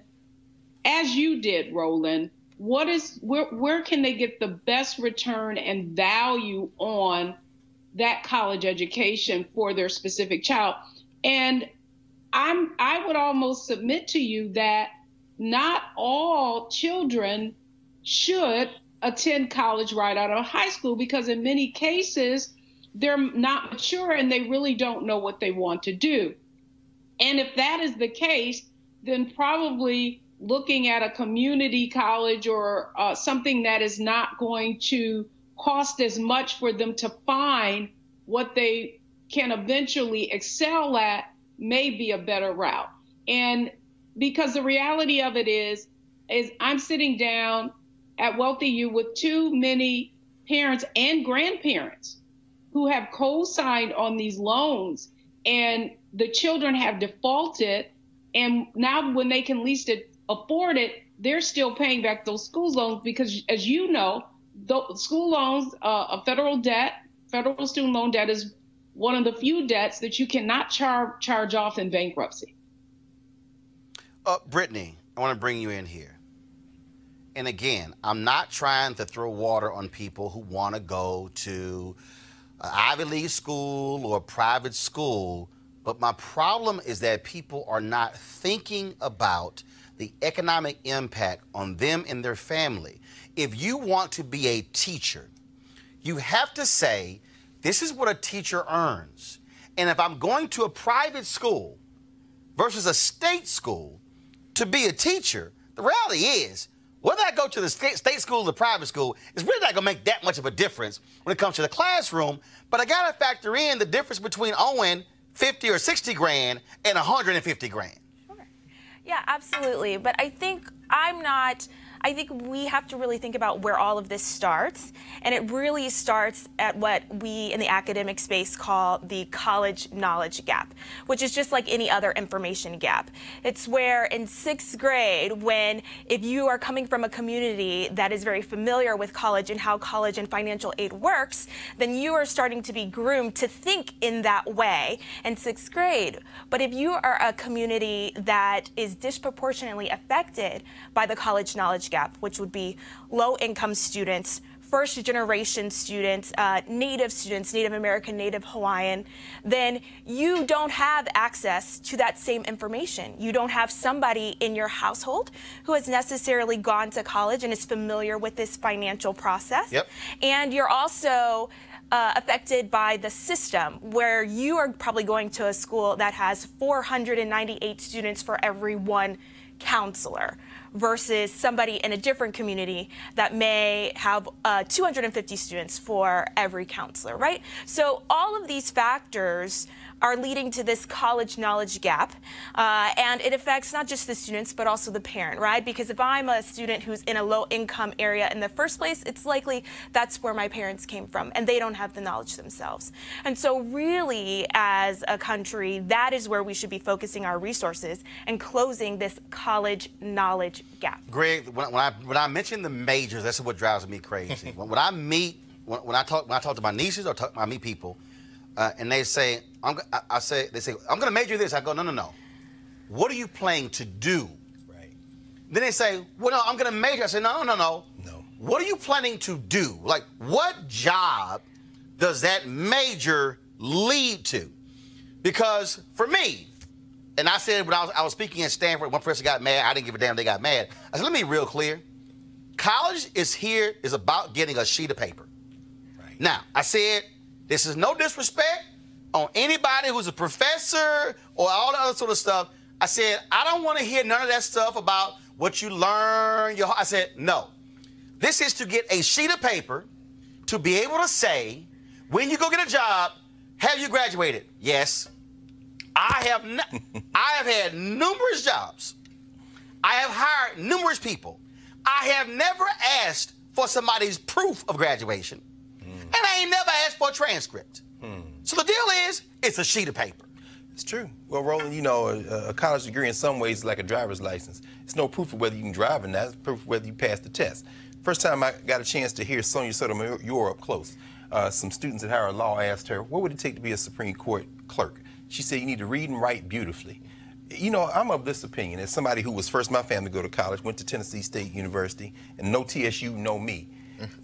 as you did roland what is where where can they get the best return and value on that college education for their specific child? And i'm i would almost submit to you that not all children should attend college right out of high school because in many cases they're not mature and they really don't know what they want to do and if that is the case then probably looking at a community college or uh, something that is not going to cost as much for them to find what they can eventually excel at may be a better route. And because the reality of it is, is I'm sitting down at Wealthy U with too many parents and grandparents who have co-signed on these loans and the children have defaulted and now when they can least afford it, they're still paying back those school loans because, as you know, school loans, uh, a federal debt, federal student loan debt is one of the few debts that you cannot char- charge off in bankruptcy. Uh, Brittany, I want to bring you in here. And again, I'm not trying to throw water on people who want to go to Ivy League school or private school, but my problem is that people are not thinking about the economic impact on them and their family. If you want to be a teacher, you have to say, this is what a teacher earns. And if I'm going to a private school versus a state school to be a teacher, the reality is, whether I go to the state, state school or the private school, it's really not going to make that much of a difference when it comes to the classroom. But I got to factor in the difference between owing 50 or 60 grand and 150 grand. Sure. Yeah, absolutely. But I think I'm not. I think we have to really think about where all of this starts. And it really starts at what we in the academic space call the college knowledge gap, which is just like any other information gap. It's where in sixth grade, when if you are coming from a community that is very familiar with college and how college and financial aid works, then you are starting to be groomed to think in that way in sixth grade. But if you are a community that is disproportionately affected by the college knowledge gap, which would be low income students, first generation students, uh, Native students, Native American, Native Hawaiian, then you don't have access to that same information. You don't have somebody in your household who has necessarily gone to college and is familiar with this financial process. Yep. And you're also uh, affected by the system where you are probably going to a school that has 498 students for every one counselor versus somebody in a different community that may have uh, 250 students for every counselor, right? So all of these factors are leading to this college knowledge gap. Uh, and it affects not just the students, but also the parent, right? Because if I'm a student who's in a low income area in the first place, it's likely that's where my parents came from, and they don't have the knowledge themselves. And so, really, as a country, that is where we should be focusing our resources and closing this college knowledge gap. Greg, when, when I when I mention the majors, that's what drives me crazy. when, when I meet, when, when I talk, when I talk to my nieces or talk, I meet people, uh, and they say, I'm, I, I say, they say, I'm going to major this. I go, no, no, no. What are you planning to do? Right. Then they say, well, no, I'm going to major. I say, no, no, no, no. No. What are you planning to do? Like, what job does that major lead to? Because for me, and I said when I was, I was speaking at Stanford, one person got mad. I didn't give a damn. They got mad. I said, let me be real clear. College is here is about getting a sheet of paper. Right. Now, I said this is no disrespect on anybody who's a professor or all the other sort of stuff. I said, I don't want to hear none of that stuff about what you learn. Your, I said, no. This is to get a sheet of paper to be able to say, when you go get a job, Have you graduated? Yes. I have. N- I have had numerous jobs. I have hired numerous people. I have never asked for somebody's proof of graduation, and I ain't never asked for a transcript. So the deal is, it's a sheet of paper. It's true. Well, Roland, you know, a, a college degree in some ways is like a driver's license. It's no proof of whether you can drive or not. It's proof of whether you passed the test. First time I got a chance to hear Sonia Sotomayor up close, uh, some students at Howard Law asked her, what would it take to be a Supreme Court clerk? She said, you need to read and write beautifully. You know, I'm of this opinion. As somebody who was first in my family to go to college, went to Tennessee State University, and no TSU, no me.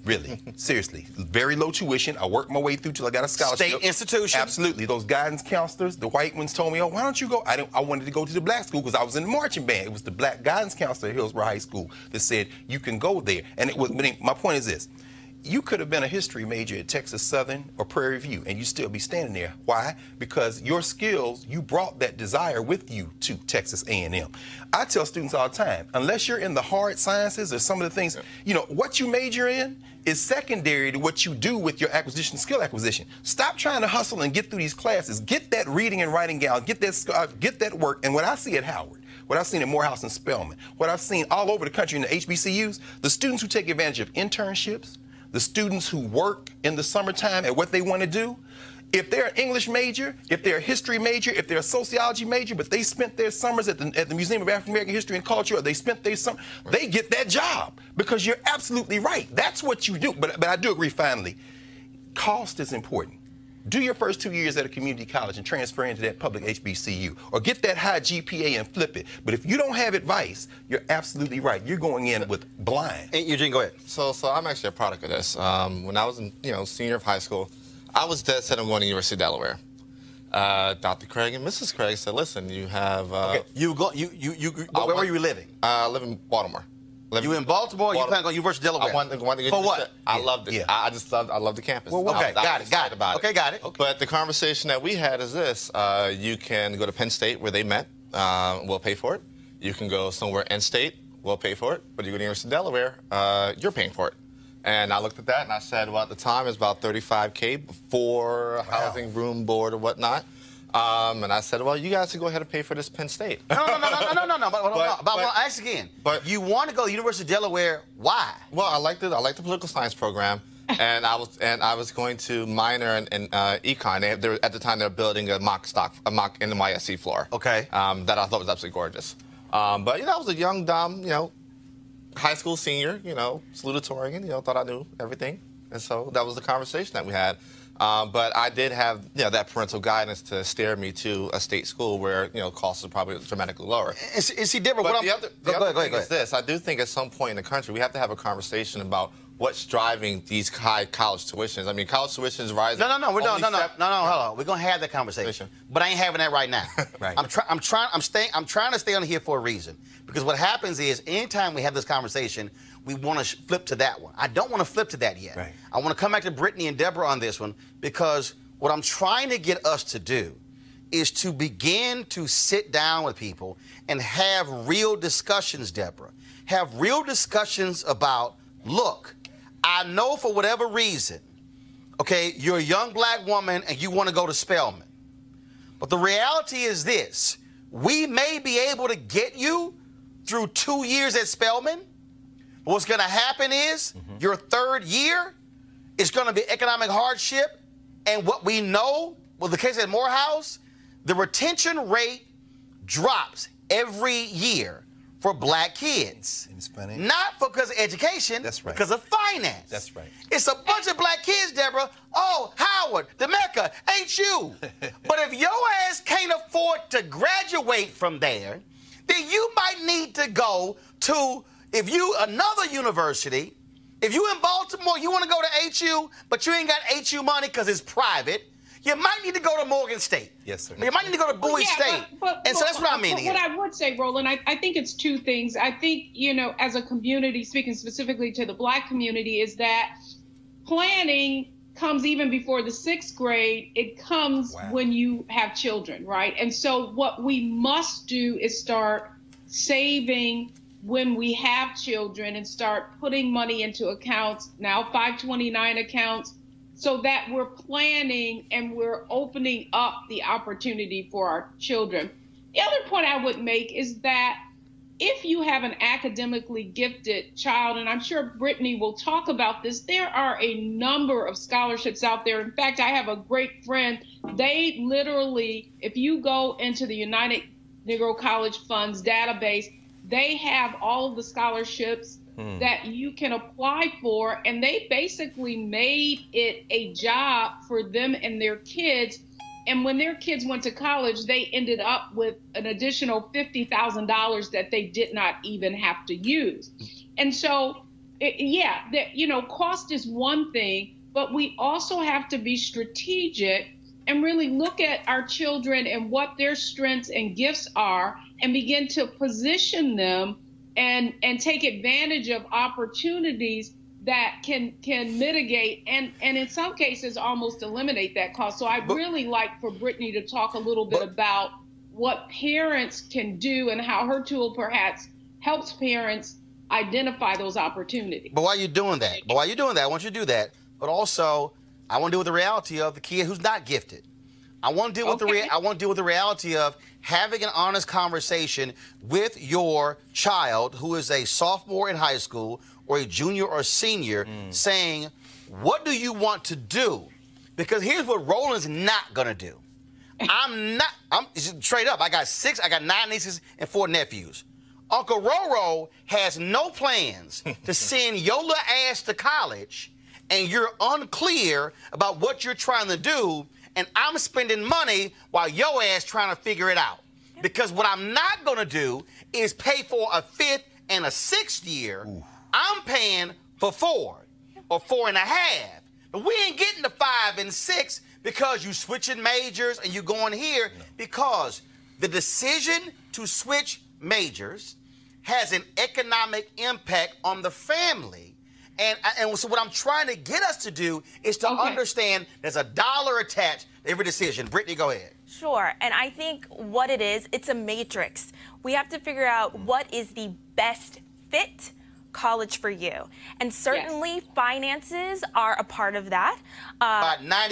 Really, seriously, very low tuition. I worked my way through till I got a scholarship. State institution. Absolutely. Those guidance counselors, the white ones, told me, "Oh, why don't you go?" I didn't. I wanted to go to the black school because I was in the marching band. It was the black guidance counselor at Hillsborough High School that said you can go there. And it was. My point is this: you could have been a history major at Texas Southern or Prairie View, and you still be standing there. Why? Because your skills, you brought that desire with you to Texas A&M. I tell students all the time, unless you're in the hard sciences or some of the things, you know, what you major in is secondary to what you do with your acquisition, skill acquisition. Stop trying to hustle and get through these classes. Get that reading and writing down. Get that, uh, get that work. And what I see at Howard, what I've seen at Morehouse and Spelman, what I've seen all over the country in the HBCUs, the students who take advantage of internships, the students who work in the summertime at what they want to do, if they're an English major, if they're a history major, if they're a sociology major, but they spent their summers at the, at the Museum of African American History and Culture, or they spent their summer, they get that job because you're absolutely right. That's what you do. But, but I do agree finally, cost is important. Do your first two years at a community college and transfer into that public HBCU, or get that high GPA and flip it. But if you don't have advice, you're absolutely right. You're going in with blind. Hey, Eugene, go ahead. So, so I'm actually a product of this. Um, when I was in, you know, senior of high school, I was dead set on going to University of Delaware. Uh, Dr. Craig and Mrs. Craig said, "Listen, you have." Uh, Okay, you go. You you you. I where were you living? Uh, I live in Baltimore. Live You in Baltimore? You Baltimore. plan to go to University of Delaware? I wanted to go For what? I Yeah. loved it. Yeah. I, I just loved. I loved the campus. Well, okay, was- I got it, got it. About Okay, got it. But the conversation that we had is this: uh, you can go to Penn State where they met. Uh, we'll pay for it. You can go somewhere in state. We'll pay for it. But you go to University of Delaware, uh, you're paying for it. And I looked at that and I said, well, at the time it's about 35k before housing, room, board, or whatnot. Um, and I said, well, you guys can go ahead and pay for this Penn State. No, no, no, no, no, no, no. But, but, But- but, but, but- I ask again. But you want to go to University of Delaware? Why? Well, I like the I like the political science program, and I was and I was going to minor in, in uh, econ. They, they were, at the time they were building a mock stock, a mock NYSE floor. Okay. Um, that I thought was absolutely gorgeous. Um, but you know, I was a young, dumb, you know, high school senior, you know, salutatorian. You know, thought I knew everything, and so that was the conversation that we had. Um, but I did have, you know, that parental guidance to steer me to a state school where, you know, costs are probably dramatically lower. See, and see Deborah, But what the I'm, other, the go other go thing ahead, is go this: I do think at some point in the country we have to have a conversation about what's driving these high college tuitions. I mean, college tuitions rising. No, no, no, we're no, only no, no, no, no, hold on. We're gonna have that conversation, but I ain't having that right now. Right. I'm trying. I'm trying. I'm staying. I'm trying to stay on here for a reason because what happens is anytime we have this conversation, we want to flip to that one. I don't want to flip to that yet. Right. I want to come back to Brittany and Deborah on this one because what I'm trying to get us to do is to begin to sit down with people and have real discussions, Deborah. Have real discussions about, look, I know for whatever reason, okay, you're a young black woman and you want to go to Spelman. But the reality is this we may be able to get you through two years at Spelman. What's going to happen is mm-hmm. your third year is going to be economic hardship. And what we know, well, the case at Morehouse, the retention rate drops every year for black kids. It's funny. Not because of education, That's right. because of finance. That's right. It's a bunch of black kids, Deborah. Oh, Howard, the Mecca, ain't you? but if your ass can't afford to graduate from there, then you might need to go to, if you, another university. If you in Baltimore, you want to go to HU, but you ain't got HU money because it's private, you might need to go to Morgan State. Yes, sir. You might need to go to Bowie Well, yeah, State. but- but- and so that's what I mean but here. What I would say, Roland, I, I think it's two things. I think, you know, as a community, speaking specifically to the black community, is that planning comes even before the sixth grade. It comes when you have children, right? And so what we must do is start saving when we have children and start putting money into accounts now 529 accounts so that we're planning and we're opening up the opportunity for our children. The other point I would make is that if you have an academically gifted child, and I'm sure Brittany will talk about this, there are a number of scholarships out there. In fact, I have a great friend. They literally, if you go into the United Negro College Funds database, they have all of the scholarships Hmm. that you can apply for, and they basically made it a job for them and their kids. And when their kids went to college, they ended up with an additional $50,000 that they did not even have to use. And so, it, yeah, that you know, cost is one thing, but we also have to be strategic and really look at our children and what their strengths and gifts are and begin to position them and and take advantage of opportunities that can can mitigate and and in some cases almost eliminate that cost. So I'd really like for Brittany to talk a little bit about what parents can do and how her tool perhaps helps parents identify those opportunities. But while you're doing that, but while you're doing that, I want you to do that. But also, I want to deal with the reality of the kid who's not gifted. I want to deal with the I want to deal with the reality of having an honest conversation with your child who is a sophomore in high school or a junior or senior, mm. saying, "What do you want to do?" Because here's what Roland's not gonna do. I'm not. I'm straight up. I got six. I got nine nieces and four nephews. Uncle Roro has no plans to send Yola ass to college, and you're unclear about what you're trying to do, and I'm spending money while your ass trying to figure it out. Because what I'm not gonna do is pay for a fifth and a sixth year. I'm paying for four or four and a half. But we ain't getting to five and six because you switching majors and you going here because the decision to switch majors has an economic impact on the family. And, and so what I'm trying to get us to do is to understand there's a dollar attached to every decision. Brittany, go ahead. Sure. And I think what it is, it's a matrix. We have to figure out what is the best fit college for you. And certainly finances are a part of that. Uh, About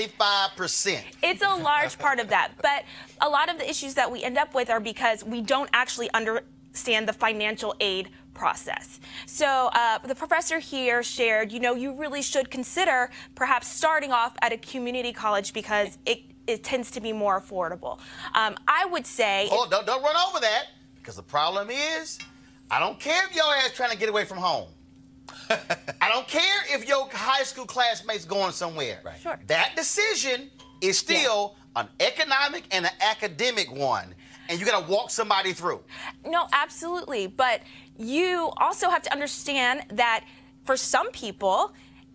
95%. it's a large part of that. But a lot of the issues that we end up with are because we don't actually understand the financial aid process. So uh, the professor here shared, you know, you really should consider perhaps starting off at a community college because it, it tends to be more affordable. Um, I would say. Hold on, don't, don't run over that because the problem is I don't care if your ass trying to get away from home. I don't care if your high school classmates going somewhere. Right. Sure. That decision is still an economic and an academic one, and you got to walk somebody through. No, absolutely. But you also have to understand that for some people,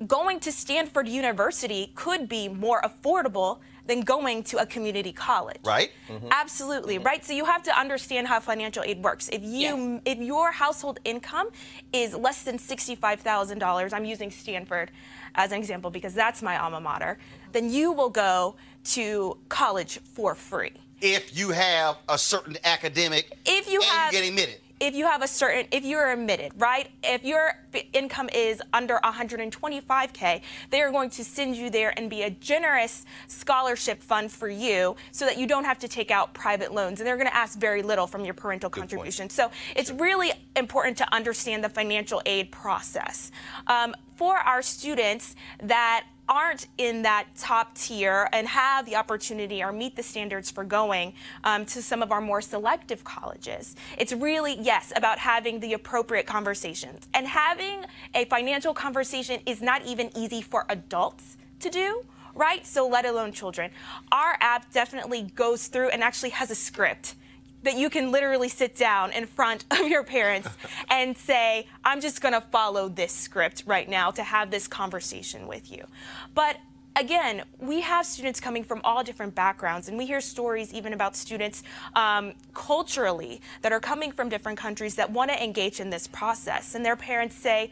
going to Stanford University could be more affordable than going to a community college. Right? Mm-hmm. Absolutely, mm-hmm. right? So you have to understand how financial aid works. If you if your household income is less than $65,000, I'm using Stanford as an example because that's my alma mater, mm-hmm. then you will go to college for free. If you have a certain academic If you and have you get admitted. If you have a certain if you're admitted right? If your income is under 125k they are going to send you there and be a generous scholarship fund for you so that you don't have to take out private loans. And they're going to ask very little from your parental contribution. So it's really important to understand the financial aid process. Um, for our students that aren't in that top tier and have the opportunity or meet the standards for going um, to some of our more selective colleges. It's really, yes, about having the appropriate conversations. And having a financial conversation is not even easy for adults to do. Right? So, let alone children. Our app definitely goes through and actually has a script that you can literally sit down in front of your parents and say, I'm just going to follow this script right now to have this conversation with you. But again, we have students coming from all different backgrounds, and we hear stories even about students um, culturally that are coming from different countries that want to engage in this process. And their parents say,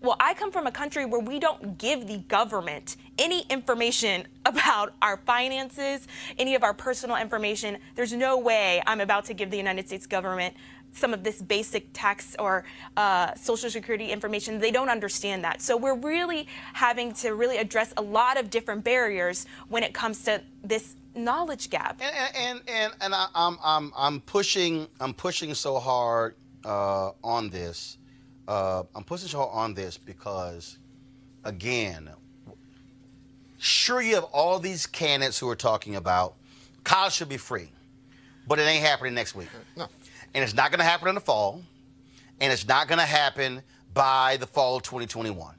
well, I come from a country where we don't give the government any information about our finances, any of our personal information. There's no way I'm about to give the United States government some of this basic tax or uh, social security information. They don't understand that. So we're really having to really address a lot of different barriers when it comes to this knowledge gap. And and and, and I, I'm I'm I'm pushing I'm pushing so hard uh, on this. Uh, I'm pushing hard on this because, again, sure you have all these candidates who are talking about college should be free, but it ain't happening next week. No. And it's not going to happen in the fall, and it's not going to happen by the fall of 2021.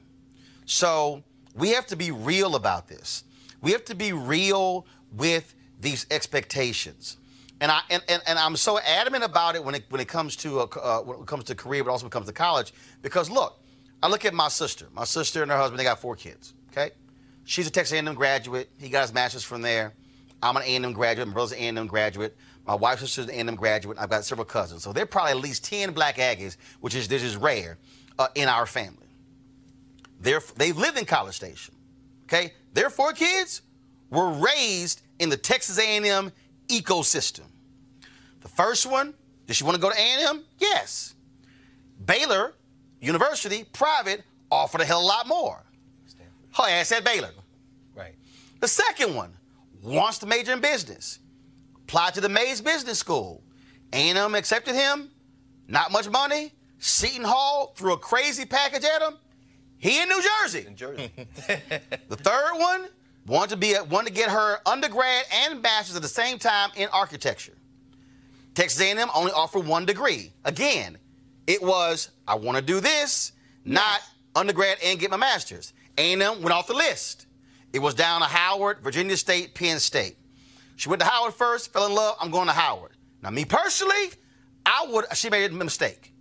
So we have to be real about this. We have to be real with these expectations. And I and, and, and I'm so adamant about it when it when it comes to uh, uh, when it comes to career, but also when it comes to college. Because look, I look at my sister. My sister and her husband. They got four kids. Okay, she's a Texas A&M graduate. He got his master's from there. I'm an A&M graduate. My brother's an A&M graduate. My wife's sister's an A&M graduate. I've got several cousins. So they're probably at least ten black Aggies, which is this is rare uh, in our family. They're they've lived in College Station. Okay, their four kids were raised in the Texas A&M ecosystem. The first one, did she want to go to A&M? Yes. Baylor University, private, offered a hell of a lot more. Her ass at Baylor. Right. The second one wants to major in business. Applied to the Mays Business School. A&M accepted him. Not much money. Seton Hall threw a crazy package at him. He in New Jersey. In Jersey. The third one wanted to be wanted to get her undergrad and master's at the same time in architecture. Texas A&M only offered one degree. Again, it was I want to do this, not undergrad and get my master's. A&M went off the list. It was down to Howard, Virginia State, Penn State. She went to Howard first, fell in love. I'm going to Howard. Now, me personally, I would. She made a mistake.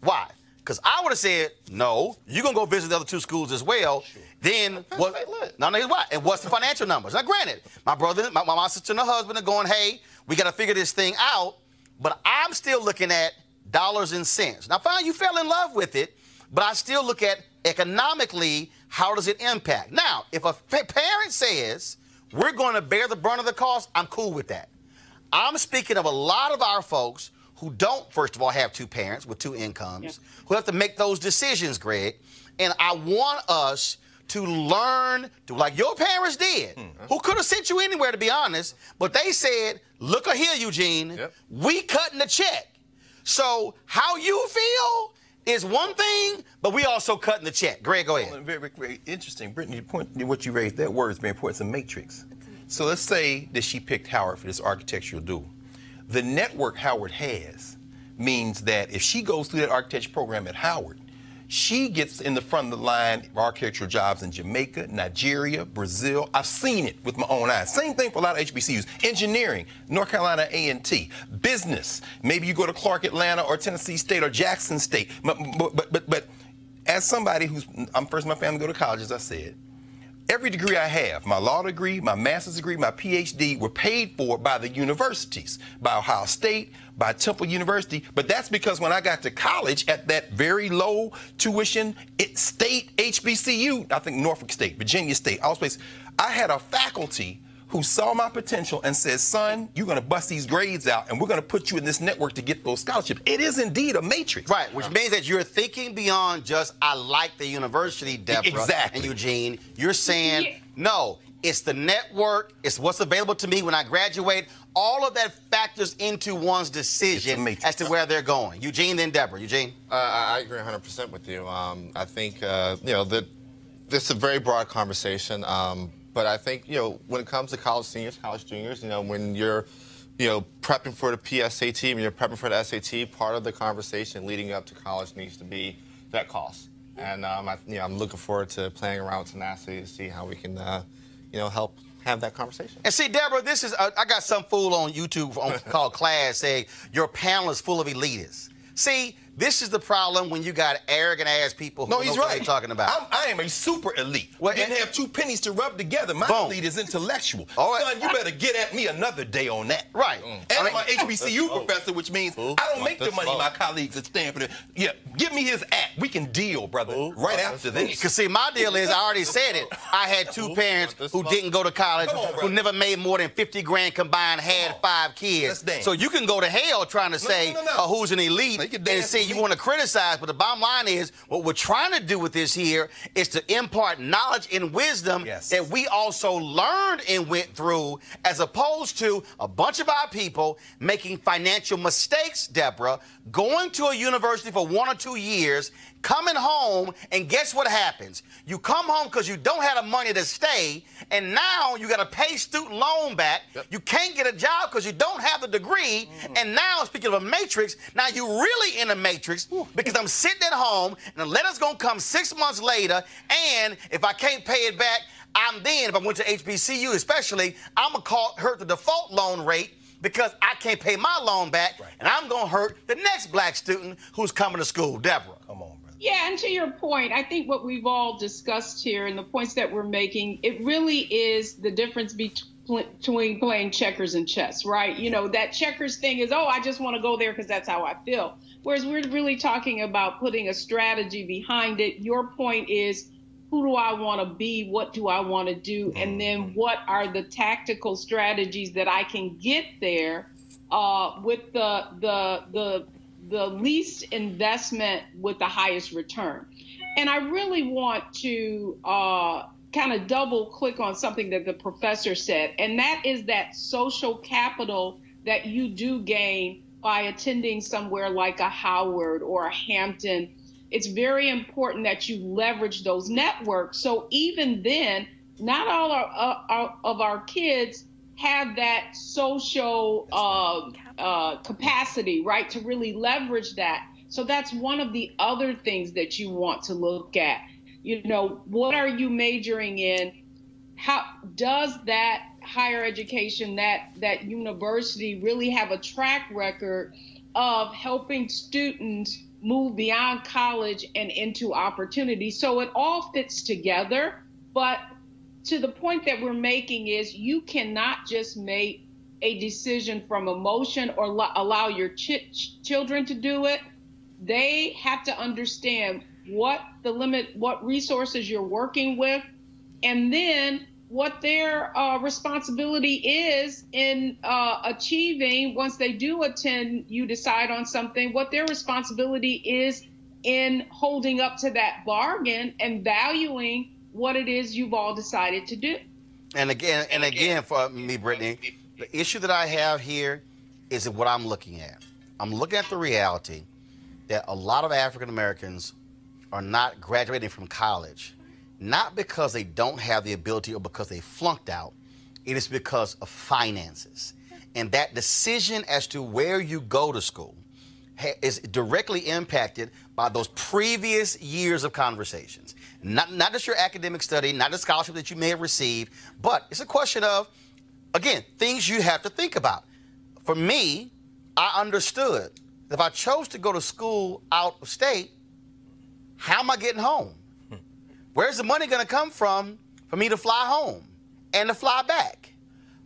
Why? Because I would have said, no, you're going to go visit the other two schools as well. Then what? No, no, here's why. And what's the financial numbers? Now, granted, my brother, my, my sister, and her husband are going, hey, we got to figure this thing out. But I'm still looking at dollars and cents. Now, fine, you fell in love with it, but I still look at economically, how does it impact? Now, if a parent says, we're going to bear the brunt of the cost, I'm cool with that. I'm speaking of a lot of our folks who don't, first of all, have two parents with two incomes, who have to make those decisions, Greg. And I want us to learn to, like your parents did, hmm. who could have sent you anywhere, to be honest, but they said, look a here, Eugene, we cutting the check. So how you feel is one thing, but we also cutting the check. Greg, go ahead. Well, very, very, very interesting. Brittany, the point, what you raised, that word is very important. It's a matrix. So let's say that she picked Howard for this architectural duel. The network Howard has means that if she goes through that architecture program at Howard, she gets in the front of the line of architectural jobs in Jamaica, Nigeria, Brazil. I've seen it with my own eyes. Same thing for a lot of HBCUs. Engineering, North Carolina A&T. Business, maybe you go to Clark Atlanta or Tennessee State or Jackson State. But, but, but, but, but as somebody who's, I'm first in my family to go to college, as I said, every degree I have, my law degree, my master's degree, my PhD, were paid for by the universities, by Ohio State, by Temple University. But that's because when I got to college at that very low tuition it, state HBCU, I think Norfolk State, Virginia State, all places, I had a faculty who saw my potential and said, son, you're going to bust these grades out and we're going to put you in this network to get those scholarships. It is indeed a matrix. Right, which means that you're thinking beyond just I like the university, Deborah Exactly. and Eugene. You're saying no, it's the network, it's what's available to me when I graduate. All of that factors into one's decision as to where they're going. Eugene, then Deborah. Eugene. Uh, I I agree 100% with you. Um, I think, uh, you know, that this is a very broad conversation. Um, but I think, you know, when it comes to college seniors, college juniors, you know, when you're, you know, prepping for the PSAT, when you're prepping for the SAT, part of the conversation leading up to college needs to be that cost. And um, I, you know, I'm looking forward to playing around with tenacity to see how we can, uh, you know, help have that conversation. And see, Deborah, this is, uh, I got some fool on YouTube on, called Class saying, your panel is full of elitists. See, This is the problem when you got arrogant ass people who No, know he's what right. they're talking about. I'm, I am a super elite. Well, Didn't and- have two pennies to rub together. My Boom. elite is intellectual. All right. Son, you better get at me another day on that. Right. And I I'm an HBCU professor, which means I don't make the money my colleagues at Stanford. Yeah, give me his act. We can deal, brother. Right after this. Because see, my deal is, I already said it. I had two parents who didn't go to college, on, who never made more than 50 grand combined, had five kids. So you can go to hell trying to say no, no. uh, who's an elite No, and dance with you want to criticize, but the bottom line is, what we're trying to do with this here is to impart knowledge and wisdom Yes. that we also learned and went through, as opposed to a bunch of our people making financial mistakes, Deborah, going to a university for one or two years, coming home, and guess what happens? You come home because you don't have the money to stay, and now you got to pay student loan back. You can't get a job because you don't have the degree, mm-hmm. and now, speaking of a matrix, now you're really in a matrix because I'm sitting at home, and the letter's gonna come six months later, and if I can't pay it back, I'm then, if I went to HBCU especially, I'm gonna call hurt the default loan rate because I can't pay my loan back, and I'm gonna hurt the next black student who's coming to school. Deborah. Come on, brother. Yeah, and to your point, I think what we've all discussed here and the points that we're making, it really is the difference bet- between playing checkers and chess, right? You know, that checkers thing is, oh, I just want to go there because that's how I feel. Whereas we're really talking about putting a strategy behind it. Your point is, who do I want to be? What do I want to do? And then what are the tactical strategies that I can get there uh, with the the the the least investment with the highest return? And I really want to uh, kind of double click on something that the professor said, and that is that social capital that you do gain by attending somewhere like a Howard or a Hampton it's very important that you leverage those networks. So even then, not all our, uh, our, of our kids have that social uh, uh, capacity, right, to really leverage that. So that's one of the other things that you want to look at. You know, what are you majoring in? How does that higher education, that that university, really have a track record of helping students? Move beyond college and into opportunity. So it all fits together. But to the point that we're making is you cannot just make a decision from emotion or lo- allow your ch- children to do it. They have to understand what the limit, what resources you're working with, and then what their uh, responsibility is in uh, achieving once they do attend you decide on something what their responsibility is in holding up to that bargain and valuing what it is you've all decided to do And again, and again, for me, Brittany, the issue that I have here is what I'm looking at. I'm looking at the reality that a lot of African Americans are not graduating from college, not because they don't have the ability or because they flunked out. It is because of finances. And that decision as to where you go to school ha- is directly impacted by those previous years of conversations. Not, not just your academic study, not the scholarship that you may have received, but it's a question of, again, things you have to think about. For me, I understood if I chose to go to school out of state, how am I getting home? Where's the money going to come from for me to fly home and to fly back?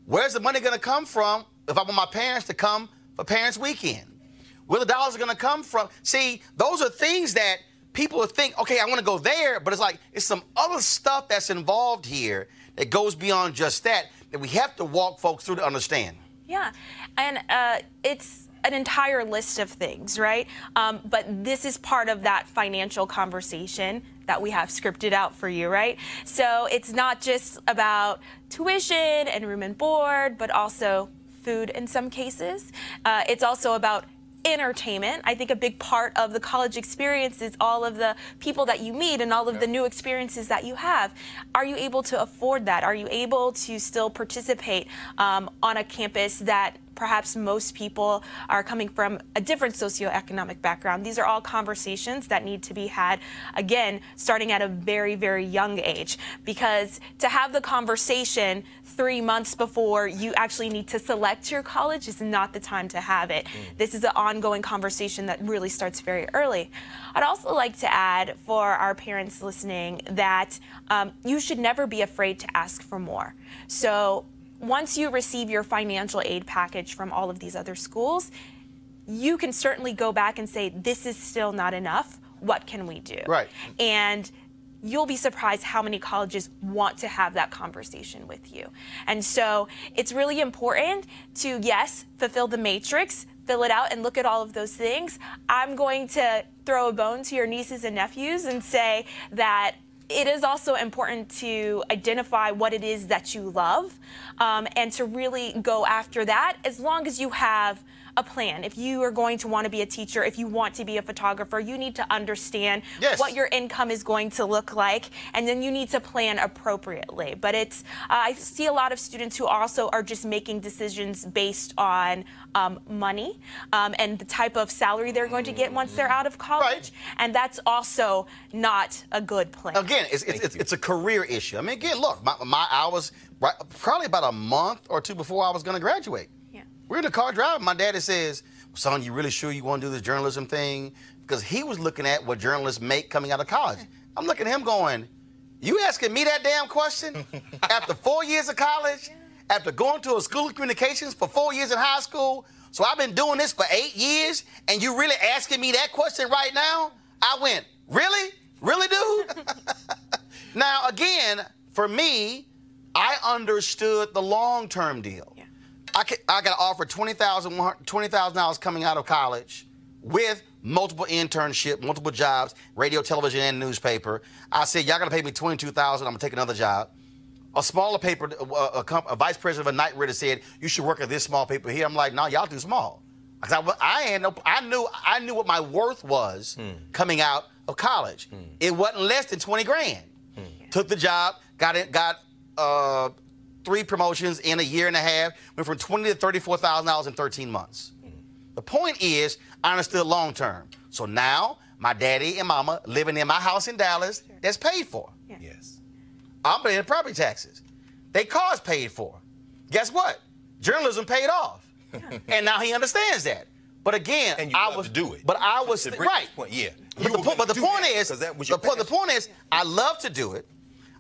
Where's the money going to come from if I want my parents to come for Parents Weekend? Where the dollars are going to come from? See, those are things that people think, okay, I want to go there, but it's like it's some other stuff that's involved here that goes beyond just that that we have to walk folks through to understand. Yeah, and uh, it's an entire list of things, right? Um, but this is part of that financial conversation that we have scripted out for you, right? So it's not just about tuition and room and board, but also food in some cases. Uh, it's also about entertainment. I think a big part of the college experience is all of the people that you meet and all of the new experiences that you have. Are you able to afford that? Are you able to still participate um, on a campus that perhaps most people are coming from a different socioeconomic background. These are all conversations that need to be had, again, starting at a very, very young age. Because to have the conversation three months before you actually need to select your college is not the time to have it. This is an ongoing conversation that really starts very early. I'd also like to add for our parents listening that um, you should never be afraid to ask for more. So once you receive your financial aid package from all of these other schools, you can certainly go back and say, this is still not enough. What can we do? Right. And you'll be surprised how many colleges want to have that conversation with you. And so it's really important to, yes, fulfill the matrix, fill it out, and look at all of those things. I'm going to throw a bone to your nieces and nephews and say that it is also important to identify what it is that you love um, and to really go after that as long as you have a plan. If you are going to want to be a teacher, if you want to be a photographer, you need to understand Yes. what your income is going to look like, and then you need to plan appropriately. But it's, uh, I see a lot of students who also are just making decisions based on um, money um, and the type of salary they're going to get once they're out of college, and that's also not a good plan. Again, it's, it's, it's, it's a career issue. I mean, again, look, my, my I was right, probably about a month or two before I was going to graduate. We're in the car driving. My daddy says, "Son, you really sure you want to do this journalism thing?" Because he was looking at what journalists make coming out of college. I'm looking at him going, "You asking me that damn question after four years of college, after going to a school of communications for four years in high school? So I've been doing this for eight years, and you really asking me that question right now?" I went, "Really, really, dude?" Now, again, for me, I understood the long term deal. I, ca- I got offered $20,000 $20,000 coming out of college with multiple internship, multiple jobs, radio, television, and newspaper. I said, y'all got to pay me 22,000. I'm going to take another job. A smaller paper, a, a, comp- a vice president of a Knight Ridder said, you should work at this small paper here. I'm like, no, y'all too small. 'Cause I, I, no, I knew I knew what my worth was hmm. coming out of college. Hmm. It wasn't less than 20 grand. Hmm. Took the job, got it, got uh, three promotions in a year and a half, went from 20 to 34 thousand dollars in 13 months. The point is, I understood long term. So now my daddy and mama living in my house in Dallas that's paid for. Yes. I'm paying property taxes. They cars paid for. Guess what? Journalism paid off. and now he understands that. But again, And you I was to do it. But I was right. point, yeah. But You the, po- but the point that is, 'cause that was the, po- the point is, I love to do it.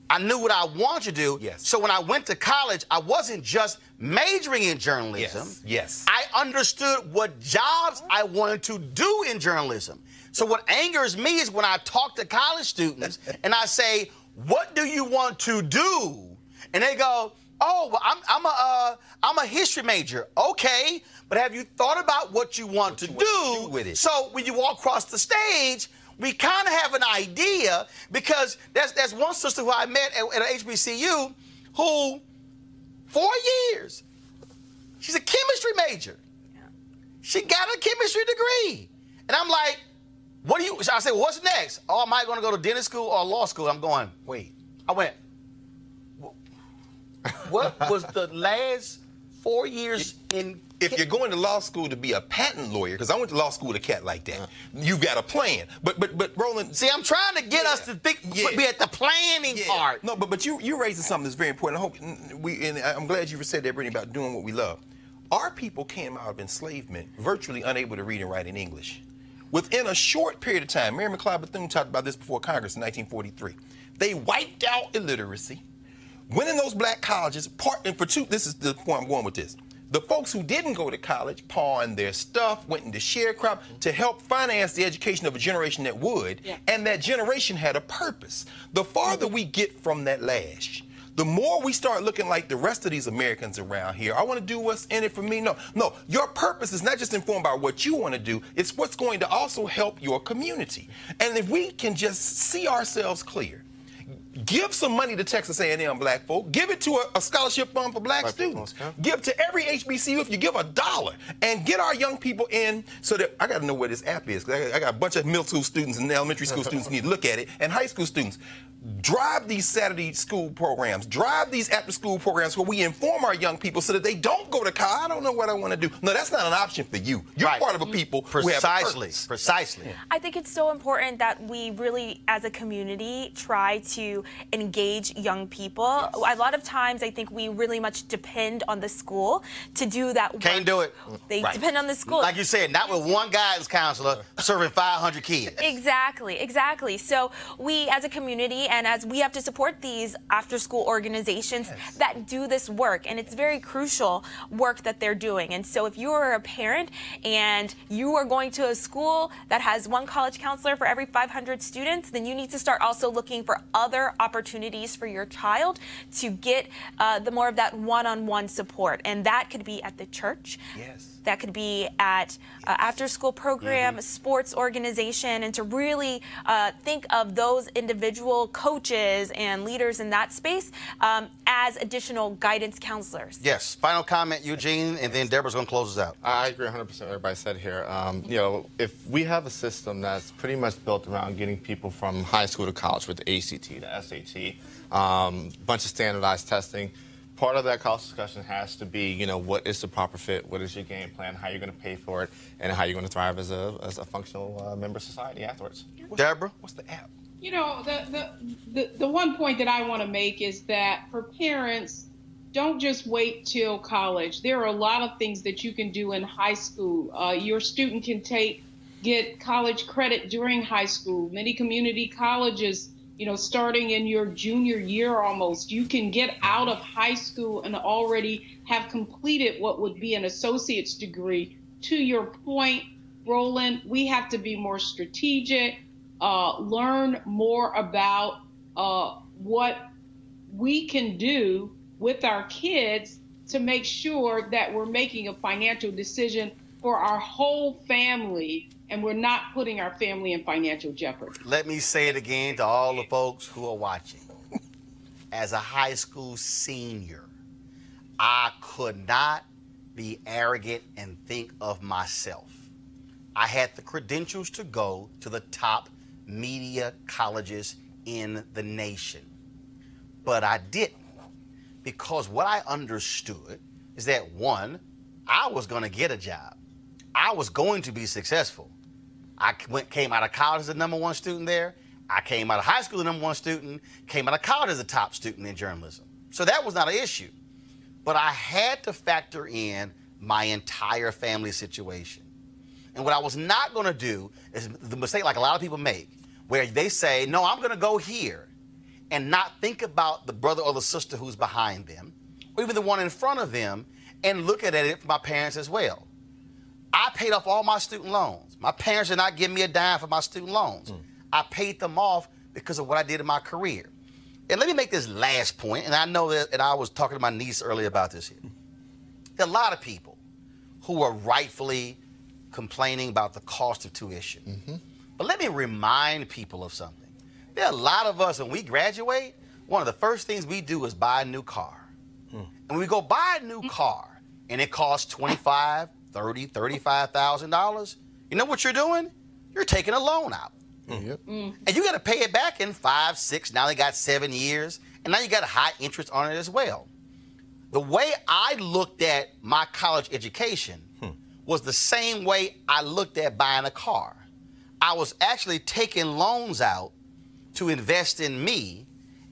I knew what I wanted to do. Yes. So when I went to college, I wasn't just majoring in journalism. Yes. Yes. I understood what jobs I wanted to do in journalism. So what angers me is when I talk to college students and I say, "What do you want to do?" And they go, "Oh, well, I'm, I'm a uh, I'm a history major." Okay, but have you thought about what you want to you do? want to do with it. So when you walk across the stage, we kind of have an idea because that's there's one sister who I met at, at HBCU who four years she's a chemistry major. She got a chemistry degree, and I'm like, what do you? I said, what's next? Oh, am I going to go to dentist school or law school? I'm going. Wait. I went. What was the last four years in? If you're going to law school to be a patent lawyer, because I went to law school with a cat like that, uh-huh. you've got a plan. But but but Roland, See, I'm trying to get us to think, Yeah. be at the planning Yeah. part. No, but but you you're raising something that's very important. I hope we and I'm glad you said that, Brittany, about doing what we love. Our people came out of enslavement virtually unable to read and write in English. Within a short period of time, Mary McLeod Bethune talked about this before Congress in 1943. They wiped out illiteracy, went in those black colleges, part and for two, this is the point I'm going with this. The folks who didn't go to college pawned their stuff, went into sharecrop to help finance the education of a generation that would, and that generation had a purpose. The farther we get from that lash, the more we start looking like the rest of these Americans around here. I want to do what's in it for me. No, no, your purpose is not just informed by what you want to do, it's what's going to also help your community. And if we can just see ourselves clear, Give some money to Texas A&M black folk. Give it to a, a scholarship fund for black students. Give to every HBCU if you give a dollar and get our young people in so that I got to know where this app is because I, I got a bunch of middle school students and elementary school students need to look at it and high school students. Drive these Saturday school programs. Drive these after school programs where we inform our young people so that they don't go to college. I don't know what I want to do. No, that's not an option for you. You're part of a people who have Precisely. purpose. Precisely. I think it's so important that we really, as a community, try to engage young people. A lot of times, I think we really much depend on the school to do that work. Can't do it. They depend on the school. Like you said, not with one guidance counselor serving 500 kids. Exactly, exactly. So we as a community and as we have to support these after school organizations that do this work and it's very crucial work that they're doing. And so if you are a parent and you are going to a school that has one college counselor for every 500 students, then you need to start also looking for other opportunities for your child to get uh, the more of that one-on-one support. And that could be at the church. Yes. That could be at uh, after school program, sports organization, and to really uh, think of those individual coaches and leaders in that space um, as additional guidance counselors. Yes. Final comment, Eugene, and then Deborah's going to close us out. I agree 100% with what everybody said here. Um, you know, if we have a system that's pretty much built around getting people from high school to college with the ACT, the SAT, um, bunch of standardized testing, part of that cost discussion has to be, you know, what is the proper fit, what is your game plan, how you're going to pay for it, and how you're going to thrive as a, as a functional uh, member of society afterwards. Deborah? What's the app? You know, the, the, the, the one point that I want to make is that for parents, don't just wait till college. There are a lot of things that you can do in high school. Uh, your student can take, get college credit during high school. Many community colleges, you know, starting in your junior year almost, you can get out of high school and already have completed what would be an associate's degree. To your point, Roland, we have to be more strategic, uh, learn more about uh, what we can do with our kids to make sure that we're making a financial decision for our whole family and we're not putting our family in financial jeopardy. Let me say it again to all the folks who are watching. As a high school senior, I could not be arrogant and think of myself. I had the credentials to go to the top media colleges in the nation. But I didn't because what I understood is that one, I was going to get a job. I was going to be successful. I went, came out of college as the number one student there. I came out of high school as the number one student, came out of college as the top student in journalism. So that was not an issue. But I had to factor in my entire family situation. And what I was not going to do is the mistake like a lot of people make, where they say, no, I'm going to go here and not think about the brother or the sister who's behind them, or even the one in front of them, and look at it from my parents as well. I paid off all my student loans. My parents did not give me a dime for my student loans. I paid them off because of what I did in my career. And let me make this last point, and I know that and I was talking to my niece earlier about this here. There are a lot of people who are rightfully complaining about the cost of tuition. Mm-hmm. But let me remind people of something. There are a lot of us, when we graduate, one of the first things we do is buy a new car. Mm. And when we go buy a new car and it costs 25, 30, 35,000 dollars, you know what you're doing? You're taking a loan out. Mm-hmm. And you got to pay it back in five, six, now they got seven years, and now you got a high interest on it as well. The way I looked at my college education hmm. was the same way I looked at buying a car. I was actually taking loans out to invest in me,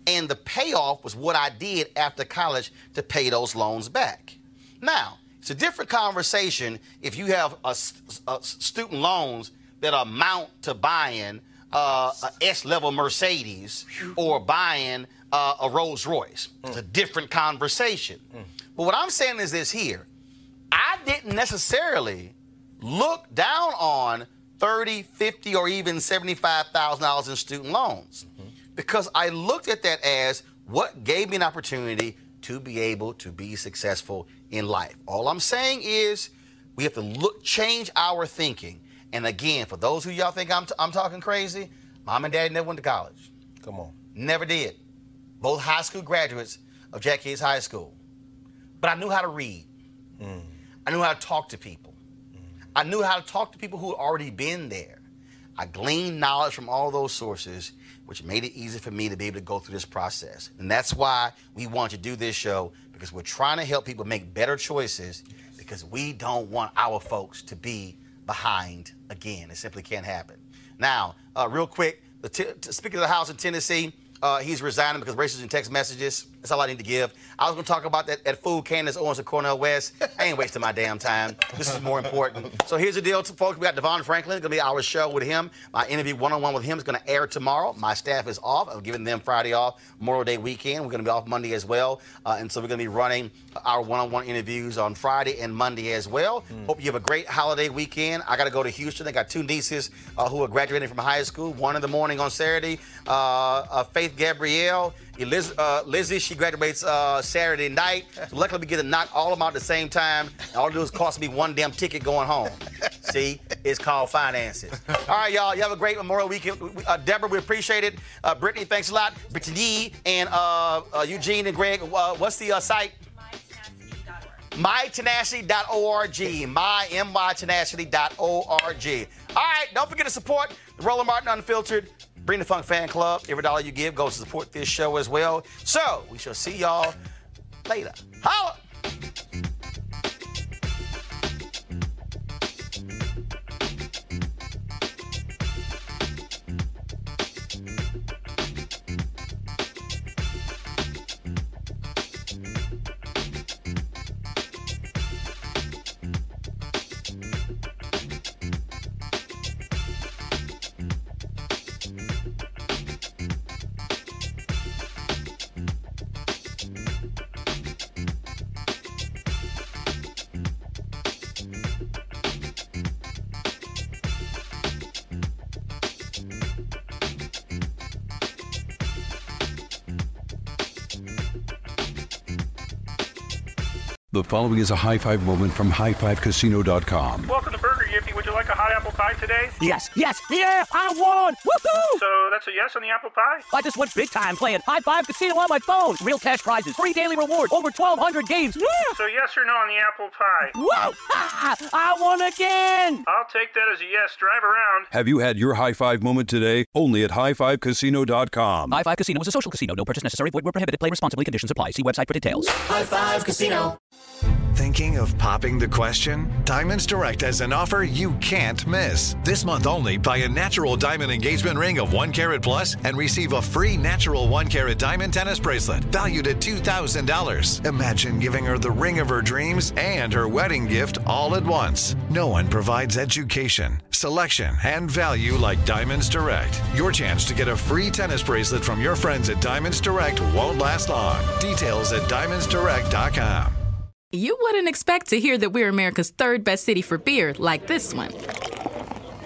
and the payoff was what I did after college to pay those loans back. Now, it's a different conversation if you have a, s- a s- student loans that amount to buying uh, a S-level Mercedes or buying uh, a Rolls Royce. It's a different conversation. But what I'm saying is this here: I didn't necessarily look down on 30, 50, or even $75,000 in student loans because I looked at that as what gave me an opportunity to be able to be successful in life. All I'm saying is we have to look, change our thinking. And again, for those who y'all think I'm, t- I'm talking crazy, mom and dad never went to college. Come on. Never did. both high school graduates of Jack Yates High School. But I knew how to read. Mm. I knew how to talk to people. Mm. I knew how to talk to people who had already been there. I gleaned knowledge from all those sources, which made it easy for me to be able to go through this process. And that's why we want to do this show because we're trying to help people make better choices because we don't want our folks to be behind again. It simply can't happen. Now, uh, real quick, the t- Speaker of the House in Tennessee, uh, he's resigning because racism text messages. That's all I need to give. I was going to talk about that, that food Candace Owens of Cornel West. I ain't wasting my damn time. This is more important. So here's the deal, folks. We got DeVon Franklin. It's going to be our show with him. My interview one-on-one with him is going to air tomorrow. My staff is off. I'm giving them Friday off, Memorial Day weekend. We're going to be off Monday as well. Uh, and so we're going to be running our one-on-one interviews on Friday and Monday as well. Hope you have a great holiday weekend. I got to go to Houston. I got two nieces uh, who are graduating from high school. One in the morning on Saturday. Uh, uh, Faith Gabrielle. Eliz- uh, Lizzie, she graduates uh, Saturday night. So luckily, we get to knock all of them out at the same time. And all it do is cost me one damn ticket going home. See, it's called finances. All right, y'all. You have a great Memorial weekend. Uh, Deborah, we appreciate it. Uh, Brittany, thanks a lot. Brittany and uh, uh, Eugene and Greg. Uh, what's the site? mytenacity.org. My, M-Y-tenacity.org. All right, don't forget to support the Roland Martin Unfiltered. Bring the Funk Fan Club. Every dollar you give goes to support this show as well. So we shall see y'all later. Holla! The following is a high five moment from highfivecasino.com. Welcome to Burger Yippee. Would you like a hot apple pie today? Yes, yes, yeah, I won! Woohoo! So that's a yes on the apple pie? I just went big time playing High Five Casino on my phone. Real cash prizes, free daily rewards, over 1,200 games. Yeah! So yes or no on the apple pie? Whoa! Ah, I won again! I'll take that as a yes. Drive around. Have you had your high five moment today? Only at highfivecasino.com. High Five Casino is a social casino. No purchase necessary. Void where prohibited. Play responsibly. Conditions apply. See website for details. High Five Casino. Thinking of popping the question? Diamonds Direct has an offer you can't miss. This month only, buy a natural diamond engagement ring of one carat plus and receive a free natural one carat diamond tennis bracelet valued at $2,000. Imagine giving her the ring of her dreams and her wedding gift all at once. No one provides education, selection, and value like Diamonds Direct. Your chance to get a free tennis bracelet from your friends at Diamonds Direct won't last long. Details at diamondsdirect.com. You wouldn't expect to hear that we're America's third best city for beer like this one.